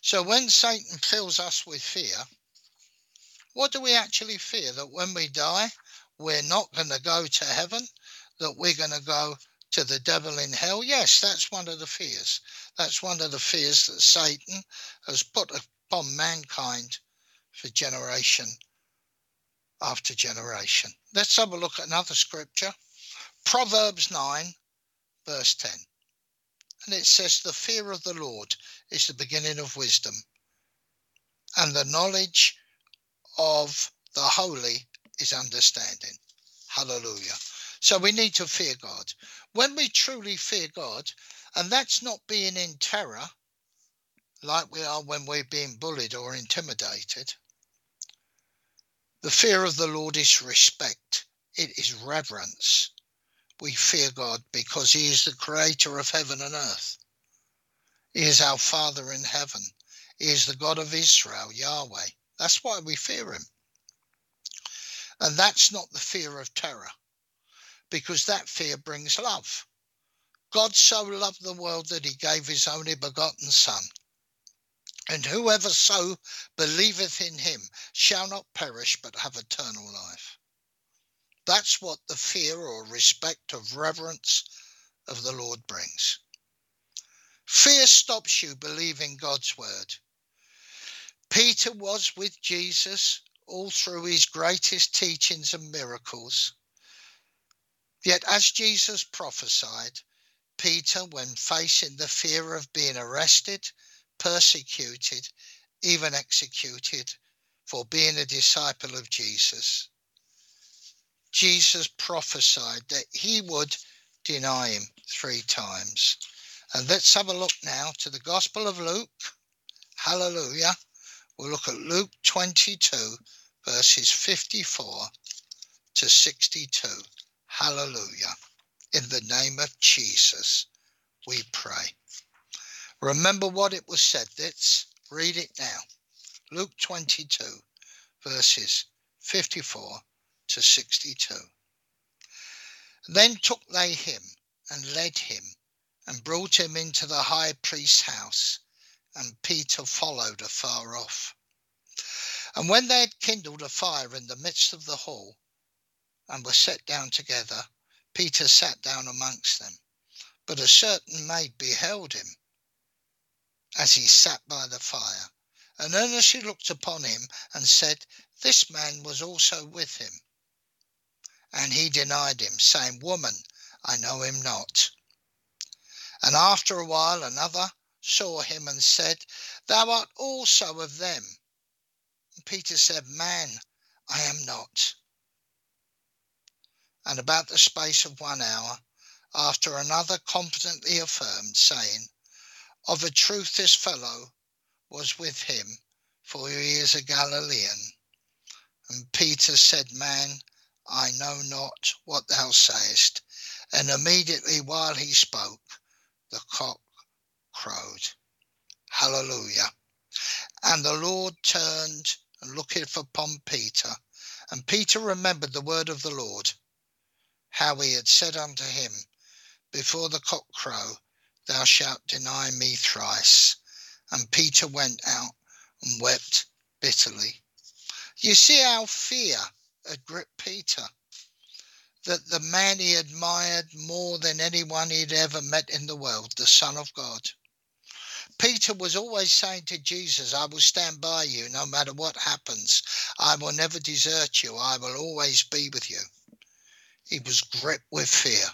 [SPEAKER 3] So when Satan fills us with fear, what do we actually fear? That when we die, we're not going to go to heaven? That we're going to go to the devil in hell? Yes, that's one of the fears. That's one of the fears that Satan has put upon mankind for generation after generation. Let's have a look at another scripture. Proverbs 9, verse 10. And it says, The fear of the Lord is the beginning of wisdom, and the knowledge of the holy is understanding. Hallelujah. So we need to fear God. When we truly fear God, and that's not being in terror like we are when we're being bullied or intimidated, the fear of the Lord is respect, it is reverence. We fear God because He is the creator of heaven and earth. He is our Father in heaven. He is the God of Israel, Yahweh. That's why we fear Him. And that's not the fear of terror, because that fear brings love. God so loved the world that He gave His only begotten Son and whoever so believeth in him shall not perish but have eternal life. That's what the fear or respect of reverence of the Lord brings. Fear stops you believing God's word. Peter was with Jesus all through his greatest teachings and miracles. Yet, as Jesus prophesied, Peter, when facing the fear of being arrested, persecuted, even executed for being a disciple of Jesus. Jesus prophesied that he would deny him three times. And let's have a look now to the Gospel of Luke. Hallelujah. We'll look at Luke 22, verses 54 to 62. Hallelujah. In the name of Jesus, we pray. Remember what it was said. Let's read it now. Luke 22, verses 54 to 62. Then took they him and led him and brought him into the high priest's house, and Peter followed afar off. And when they had kindled a fire in the midst of the hall, and were set down together, Peter sat down amongst them. But a certain maid beheld him as he sat by the fire, and earnestly looked upon him, and said, This man was also with him. And he denied him, saying, Woman, I know him not. And after a while another saw him and said, Thou art also of them. And Peter said, Man, I am not. And about the space of one hour, after another confidently affirmed, saying, of a truth, this fellow was with him, for he is a Galilean. And Peter said, Man, I know not what thou sayest. And immediately while he spoke, the cock crowed. Hallelujah. And the Lord turned and looked upon Peter. And Peter remembered the word of the Lord, how he had said unto him, Before the cock crow, thou shalt deny me thrice. And Peter went out and wept bitterly. You see how fear had gripped Peter. That the man he admired more than anyone he'd ever met in the world, the Son of God. Peter was always saying to Jesus, I will stand by you no matter what happens. I will never desert you. I will always be with you. He was gripped with fear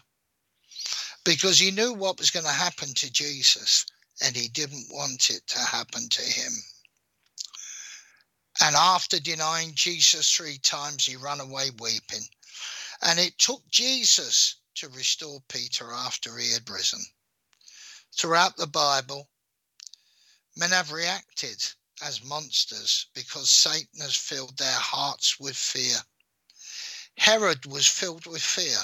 [SPEAKER 3] because he knew what was going to happen to Jesus and he didn't want it to happen to him. And after denying Jesus three times, he ran away weeping. And it took Jesus to restore Peter after he had risen. Throughout the Bible, men have reacted as monsters because Satan has filled their hearts with fear. Herod was filled with fear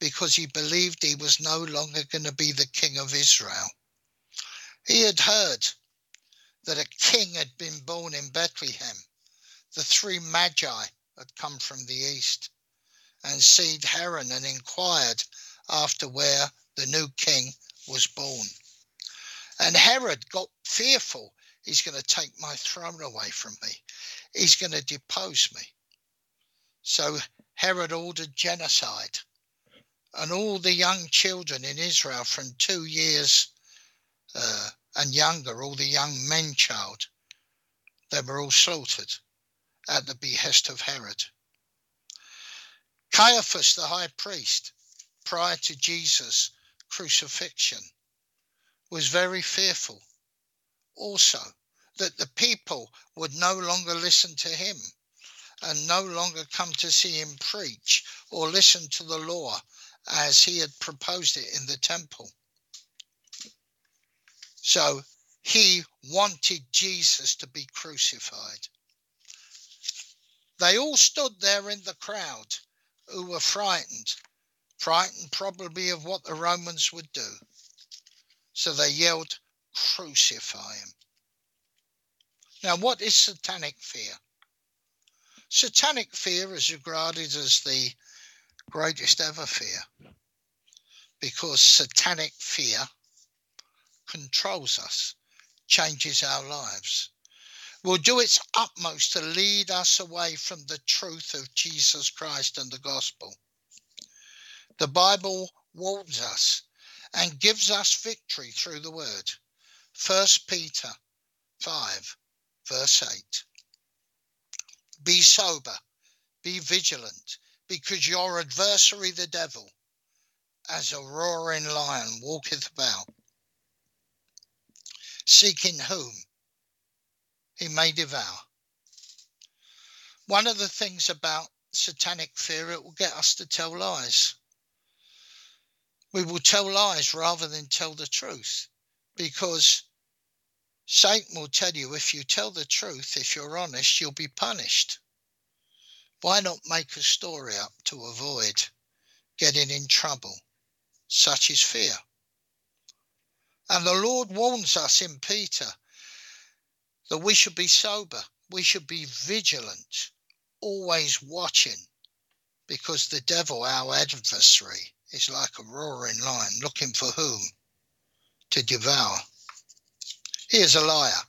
[SPEAKER 3] because he believed he was no longer going to be the king of Israel. He had heard that a king had been born in Bethlehem. The three magi had come from the east and seen Herod and inquired after where the new king was born. And Herod got fearful. He's going to take my throne away from me. He's going to depose me. So Herod ordered genocide and all the young children in Israel from two years uh, and younger, all the young men child, they were all slaughtered at the behest of Herod. Caiaphas, the high priest, prior to Jesus' crucifixion, was very fearful also that the people would no longer listen to him and no longer come to see him preach or listen to the law as he had proposed it in the temple. So he wanted Jesus to be crucified. They all stood there in the crowd who were frightened, frightened probably of what the Romans would do. So they yelled, Crucify him. Now, what is satanic fear? Satanic fear is regarded as the greatest ever fear because satanic fear controls us, changes our lives, will do its utmost to lead us away from the truth of Jesus Christ and the gospel. The Bible warns us and gives us victory through the word. 1 Peter 5, verse 8. Be sober, be vigilant, because your adversary the devil, as a roaring lion, walketh about, seeking whom he may devour. One of the things about satanic fear, it will get us to tell lies. We will tell lies rather than tell the truth because Satan will tell you if you tell the truth, if you're honest, you'll be punished. Why not make a story up to avoid getting in trouble? Such is fear. And the Lord warns us in Peter that we should be sober, we should be vigilant, always watching, because the devil, our adversary, is like a roaring lion looking for whom to devour. He is a liar.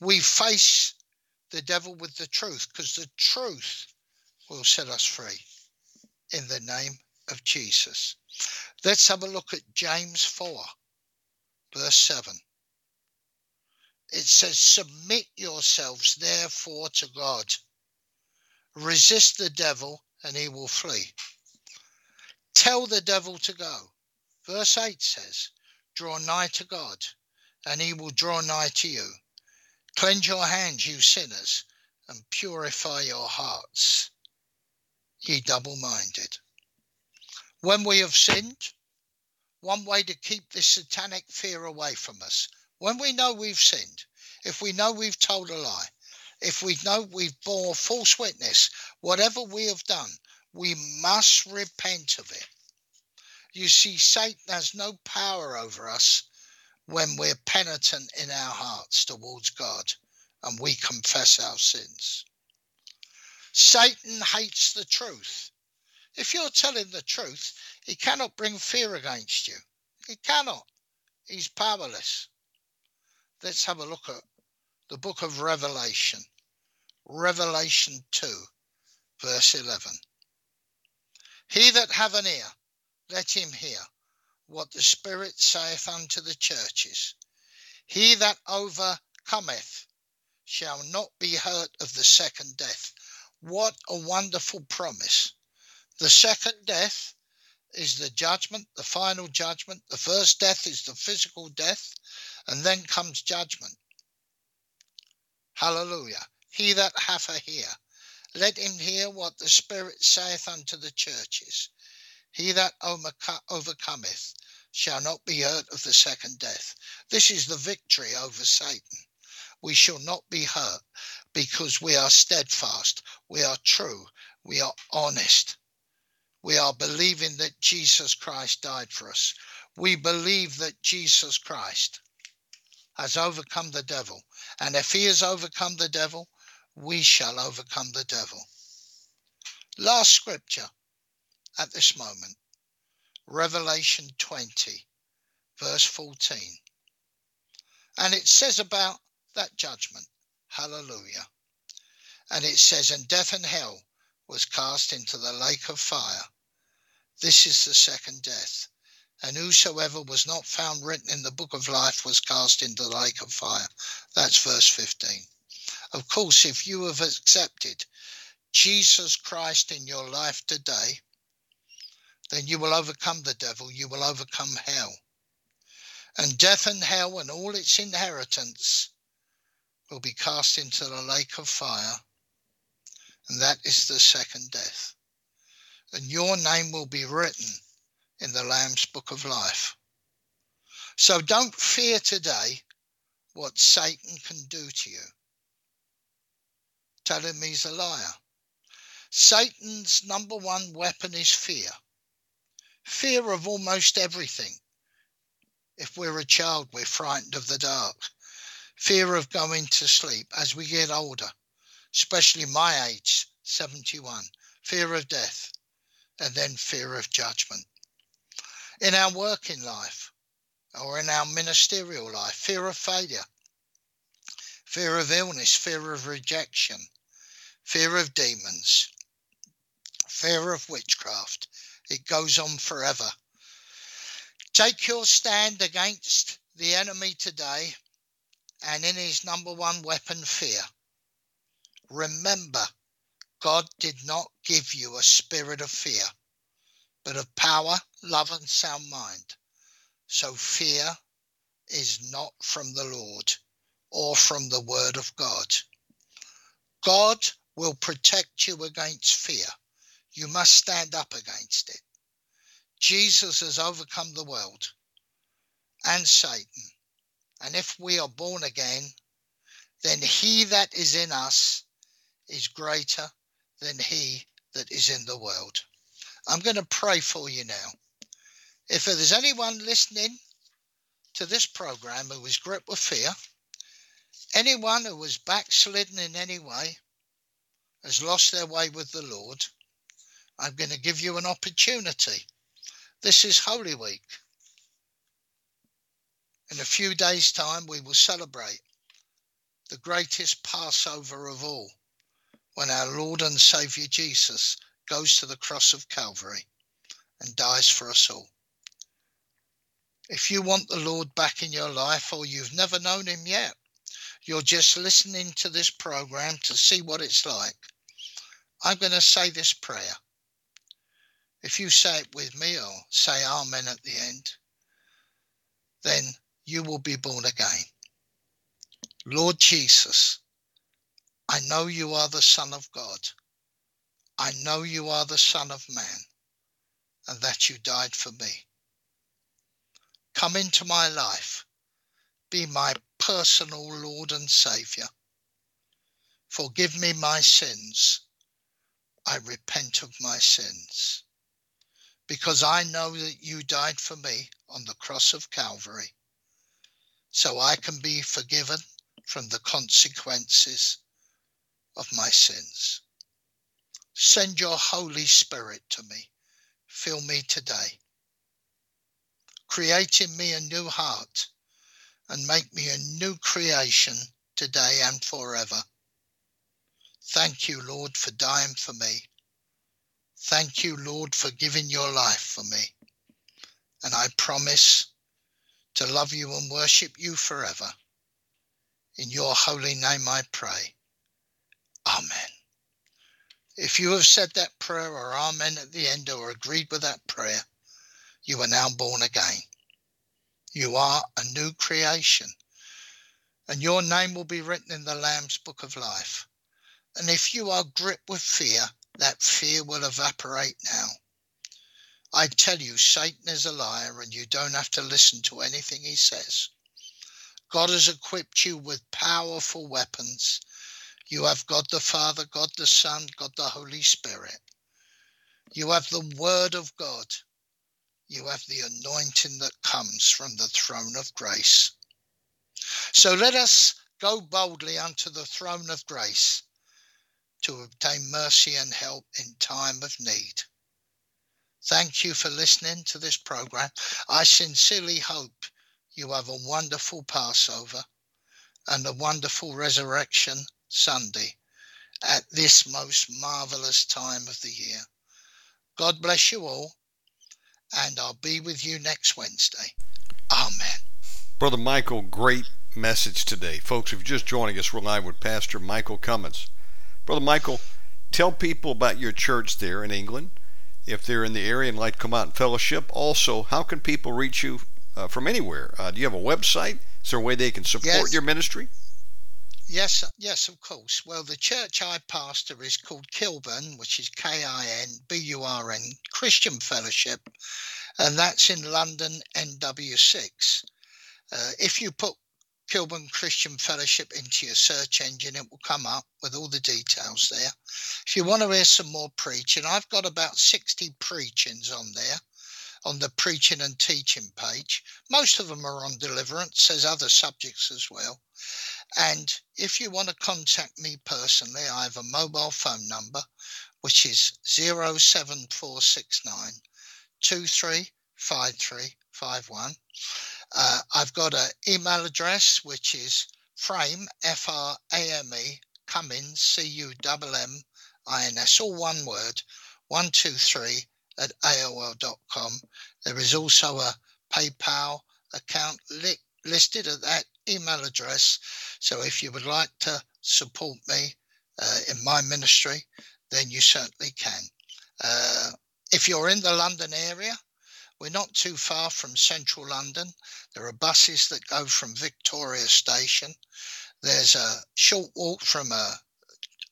[SPEAKER 3] We face the devil with the truth because the truth will set us free in the name of Jesus. Let's have a look at James 4, verse 7. It says, Submit yourselves therefore to God. Resist the devil, and he will flee. Tell the devil to go. Verse 8 says, Draw nigh to God, and he will draw nigh to you. Cleanse your hands, you sinners, and purify your hearts, ye double minded. When we have sinned, one way to keep this satanic fear away from us, when we know we've sinned, if we know we've told a lie, if we know we've bore false witness, whatever we have done, we must repent of it. You see, Satan has no power over us when we're penitent in our hearts towards God and we confess our sins. Satan hates the truth. If you're telling the truth, he cannot bring fear against you. He cannot. He's powerless. Let's have a look at the book of Revelation. Revelation 2, verse 11. He that have an ear, let him hear what the Spirit saith unto the churches. He that overcometh shall not be hurt of the second death. What a wonderful promise. The second death is the judgment, the final judgment. The first death is the physical death, and then comes judgment. Hallelujah. He that hath a ear, let him hear what the Spirit saith unto the churches. He that overcometh shall not be hurt of the second death. This is the victory over Satan. We shall not be hurt because we are steadfast, we are true, we are honest. We are believing that Jesus Christ died for us. We believe that Jesus Christ has overcome the devil. And if he has overcome the devil, we shall overcome the devil. Last scripture at this moment Revelation 20, verse 14. And it says about that judgment, hallelujah. And it says, And death and hell was cast into the lake of fire. This is the second death. And whosoever was not found written in the book of life was cast into the lake of fire. That's verse 15. Of course, if you have accepted Jesus Christ in your life today, then you will overcome the devil, you will overcome hell. And death and hell and all its inheritance will be cast into the lake of fire and that is the second death. And your name will be written in the Lamb's book of life. So don't fear today what Satan can do to you. Tell him he's a liar. Satan's number one weapon is fear. Fear of almost everything. If we're a child, we're frightened of the dark. Fear of going to sleep as we get older especially my age, 71, fear of death, and then fear of judgment. In our working life or in our ministerial life, fear of failure, fear of illness, fear of rejection, fear of demons, fear of witchcraft. It goes on forever. Take your stand against the enemy today and in his number one weapon, fear. Remember, God did not give you a spirit of fear, but of power, love, and sound mind. So fear is not from the Lord or from the Word of God. God will protect you against fear. You must stand up against it. Jesus has overcome the world and Satan. And if we are born again, then he that is in us is greater than he that is in the world. I'm going to pray for you now. If there's anyone listening to this program who is gripped with fear, anyone who was backslidden in any way, has lost their way with the Lord, I'm going to give you an opportunity. This is Holy Week. In a few days' time, we will celebrate the greatest Passover of all when our Lord and Saviour Jesus goes to the cross of Calvary and dies for us all. If you want the Lord back in your life or you've never known him yet, you're just listening to this program to see what it's like. I'm going to say this prayer. If you say it with me or say Amen at the end, then you will be born again. Lord Jesus, I know you are the Son of God. I know you are the Son of Man and that you died for me. Come into my life. Be my personal Lord and Saviour. Forgive me my sins. I repent of my sins. Because I know that you died for me on the cross of Calvary, so I can be forgiven from the consequences of my sins. Send your Holy Spirit to me. Fill me today. Create in me a new heart and make me a new creation today and forever. Thank you, Lord, for dying for me. Thank you, Lord, for giving your life for me. And I promise to love you and worship you forever. In your holy name I pray. Amen. If you have said that prayer or Amen at the end or agreed with that prayer, you are now born again. You are a new creation, and your name will be written in the Lamb's book of life. And if you are gripped with fear, that fear will evaporate now. I tell you, Satan is a liar, and you don't have to listen to anything he says. God has equipped you with powerful weapons You have God the Father, God the Son, God the Holy Spirit. You have the Word of God. You have the anointing that comes from the throne of grace. So let us go boldly unto the throne of grace to obtain mercy and help in time of need. Thank you for listening to this program. I sincerely hope you have a wonderful Passover and a wonderful Resurrection Sunday at this most marvelous time of the year. God bless you all, and I'll be with you next Wednesday. Amen.
[SPEAKER 2] Brother Michael, great message today. Folks, if you're just joining us, we're live with Pastor Michael Cummins. Brother Michael, tell people about your church there in England. If they're in the area and like to come out and fellowship, also, how can people reach you uh, from anywhere? Uh, do you have a website? Is there a way they can support
[SPEAKER 3] Yes.
[SPEAKER 2] your ministry?
[SPEAKER 3] Yes, yes, of course. Well, the church I pastor is called Kilburn, which is K I N B U R N Christian Fellowship, and that's in London, NW6. Uh, if you put Kilburn Christian Fellowship into your search engine, it will come up with all the details there. If you want to hear some more preaching, I've got about 60 preachings on there on the preaching and teaching page. Most of them are on deliverance, there's other subjects as well. And if you want to contact me personally, I have a mobile phone number, which is 07469 235351. Uh, I've got an email address, which is frame, F R A M E, Cummins, C U M M I N S, all one word, 123 at AOL.com. There is also a PayPal account li- listed at that email address. So if you would like to support me uh, in my ministry, then you certainly can. Uh, if you're in the London area, we're not too far from central London. There are buses that go from Victoria Station. There's a short walk from a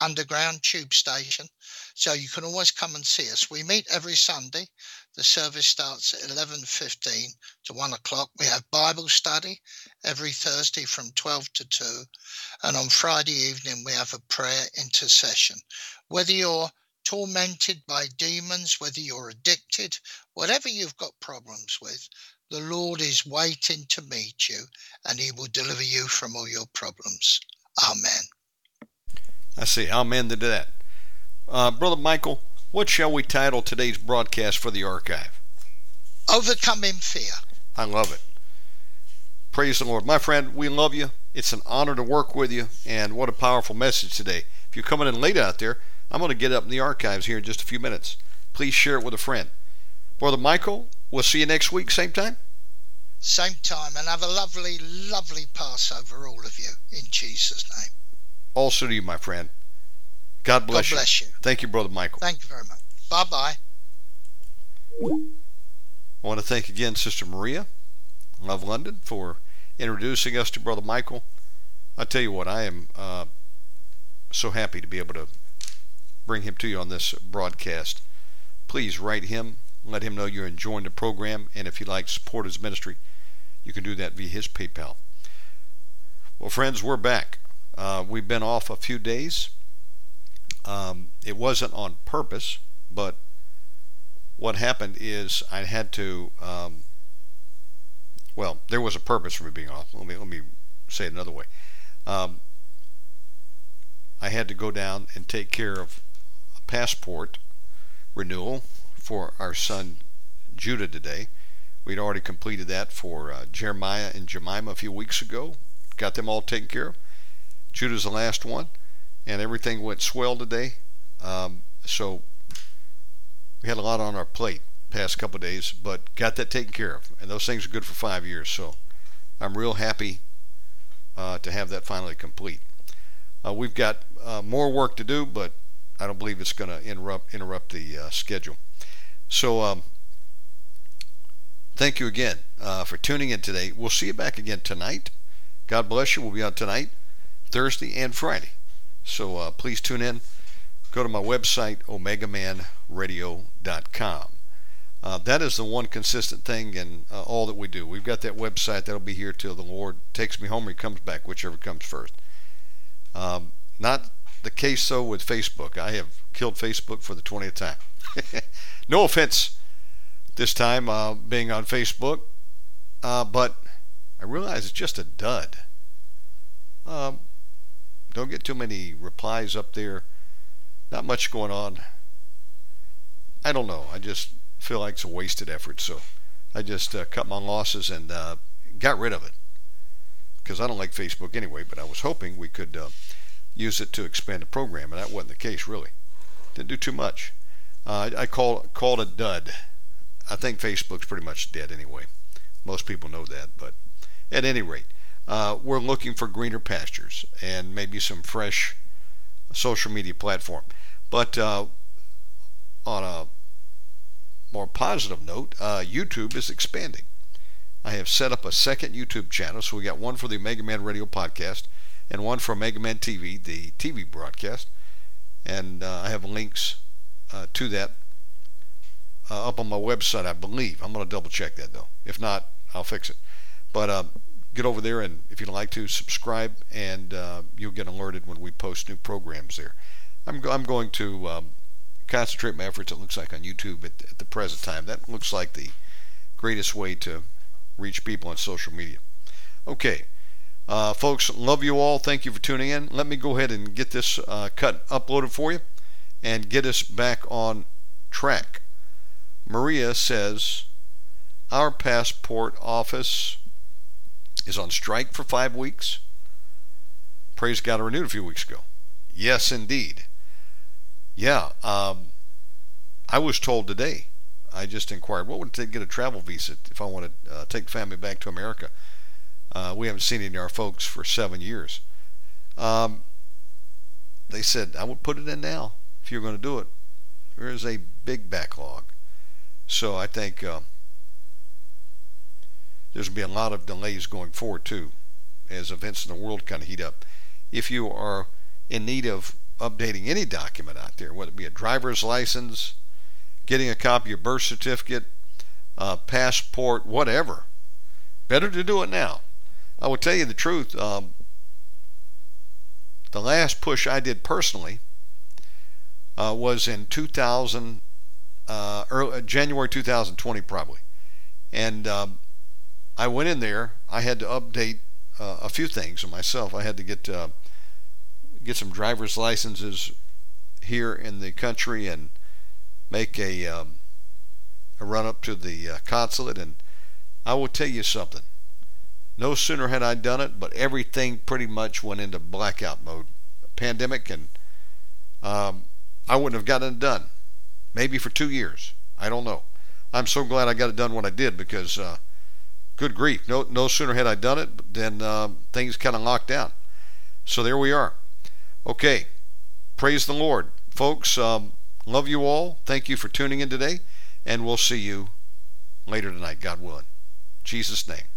[SPEAKER 3] underground tube station. So you can always come and see us. We meet every Sunday. The service starts at 11.15 to 1 o'clock. We have Bible study every Thursday from 12 to 2. And on Friday evening, we have a prayer intercession. Whether you're tormented by demons, whether you're addicted, whatever you've got problems with, the Lord is waiting to meet you and he will deliver you from all your problems. Amen.
[SPEAKER 2] I see. Amen to that. Uh, Brother Michael, what shall we title today's broadcast for the archive?
[SPEAKER 3] Overcoming fear.
[SPEAKER 2] I love it. Praise the Lord. My friend, we love you. It's an honor to work with you, and what a powerful message today. If you're coming in late out there, I'm going to get up in the archives here in just a few minutes. Please share it with a friend. Brother Michael, we'll see you next week, same time.
[SPEAKER 3] Same time, and have a lovely, lovely Passover, all of you, in Jesus' name.
[SPEAKER 2] Also to you, my friend. God bless,
[SPEAKER 3] God bless you.
[SPEAKER 2] Thank you, Brother Michael.
[SPEAKER 3] Thank you very much. Bye bye.
[SPEAKER 2] I want to thank again Sister Maria of London for introducing us to Brother Michael. I tell you what, I am uh, so happy to be able to bring him to you on this broadcast. Please write him, let him know you're enjoying the program, and if you'd like to support his ministry, you can do that via his PayPal. Well, friends, we're back. Uh, we've been off a few days. Um, it wasn't on purpose, but what happened is I had to. Um, well, there was a purpose for me being off. Let me let me say it another way. Um, I had to go down and take care of passport renewal for our son Judah today. We'd already completed that for uh, Jeremiah and Jemima a few weeks ago. Got them all taken care of. Judah's the last one, and everything went swell today. Um, so we had a lot on our plate past couple days, but got that taken care of. And those things are good for five years. So I'm real happy uh, to have that finally complete. Uh, we've got uh, more work to do, but I don't believe it's going to interrupt interrupt the uh, schedule. So um, thank you again uh, for tuning in today. We'll see you back again tonight. God bless you. We'll be on tonight, Thursday, and Friday. So uh, please tune in. Go to my website, omegamanradio.com. Uh, that is the one consistent thing in uh, all that we do. We've got that website that'll be here till the Lord takes me home or he comes back, whichever comes first. Um, not the case so with Facebook. I have killed Facebook for the 20th time. no offense this time uh, being on Facebook, uh, but I realize it's just a dud. Um, don't get too many replies up there. Not much going on. I don't know. I just feel like it's a wasted effort. So I just uh, cut my losses and uh, got rid of it because I don't like Facebook anyway. But I was hoping we could uh, use it to expand the program, and that wasn't the case really. Didn't do too much. Uh, I call called a dud. I think Facebook's pretty much dead anyway. Most people know that, but at any rate, uh, we're looking for greener pastures and maybe some fresh social media platform. But uh, on a more positive note, uh, YouTube is expanding. I have set up a second YouTube channel, so we got one for the Omega Man Radio podcast and one for Omega Man TV, the TV broadcast, and uh, I have links uh, to that uh, up on my website, I believe. I'm going to double check that though. If not, I'll fix it. But um, get over there and if you'd like to subscribe, and uh, you'll get alerted when we post new programs there. I'm, I'm going to um, concentrate my efforts, it looks like, on YouTube at, at the present time. That looks like the greatest way to reach people on social media. Okay. Uh, folks, love you all. Thank you for tuning in. Let me go ahead and get this uh, cut uploaded for you and get us back on track. Maria says, Our passport office is on strike for five weeks. Praise God, renewed a few weeks ago. Yes, indeed. Yeah, um, I was told today. I just inquired what would it take to get a travel visa if I want to uh, take the family back to America. Uh, we haven't seen any of our folks for seven years. Um, they said I would put it in now if you're going to do it. There is a big backlog, so I think uh, there's going to be a lot of delays going forward too, as events in the world kind of heat up. If you are in need of updating any document out there, whether it be a driver's license, getting a copy of birth certificate, uh, passport, whatever. Better to do it now. I will tell you the truth. Um, the last push I did personally uh, was in 2000, uh, early, January 2020, probably. And um, I went in there. I had to update uh, a few things myself. I had to get uh, get some driver's licenses here in the country and make a um, a run up to the uh, consulate. And I will tell you something. No sooner had I done it, but everything pretty much went into blackout mode. Pandemic, and um, I wouldn't have gotten it done. Maybe for two years. I don't know. I'm so glad I got it done when I did because, uh, good grief, no no sooner had I done it than uh, things kind of locked down. So there we are. Okay, praise the Lord. Folks, um, love you all. Thank you for tuning in today, and we'll see you later tonight, God willing. In Jesus' name.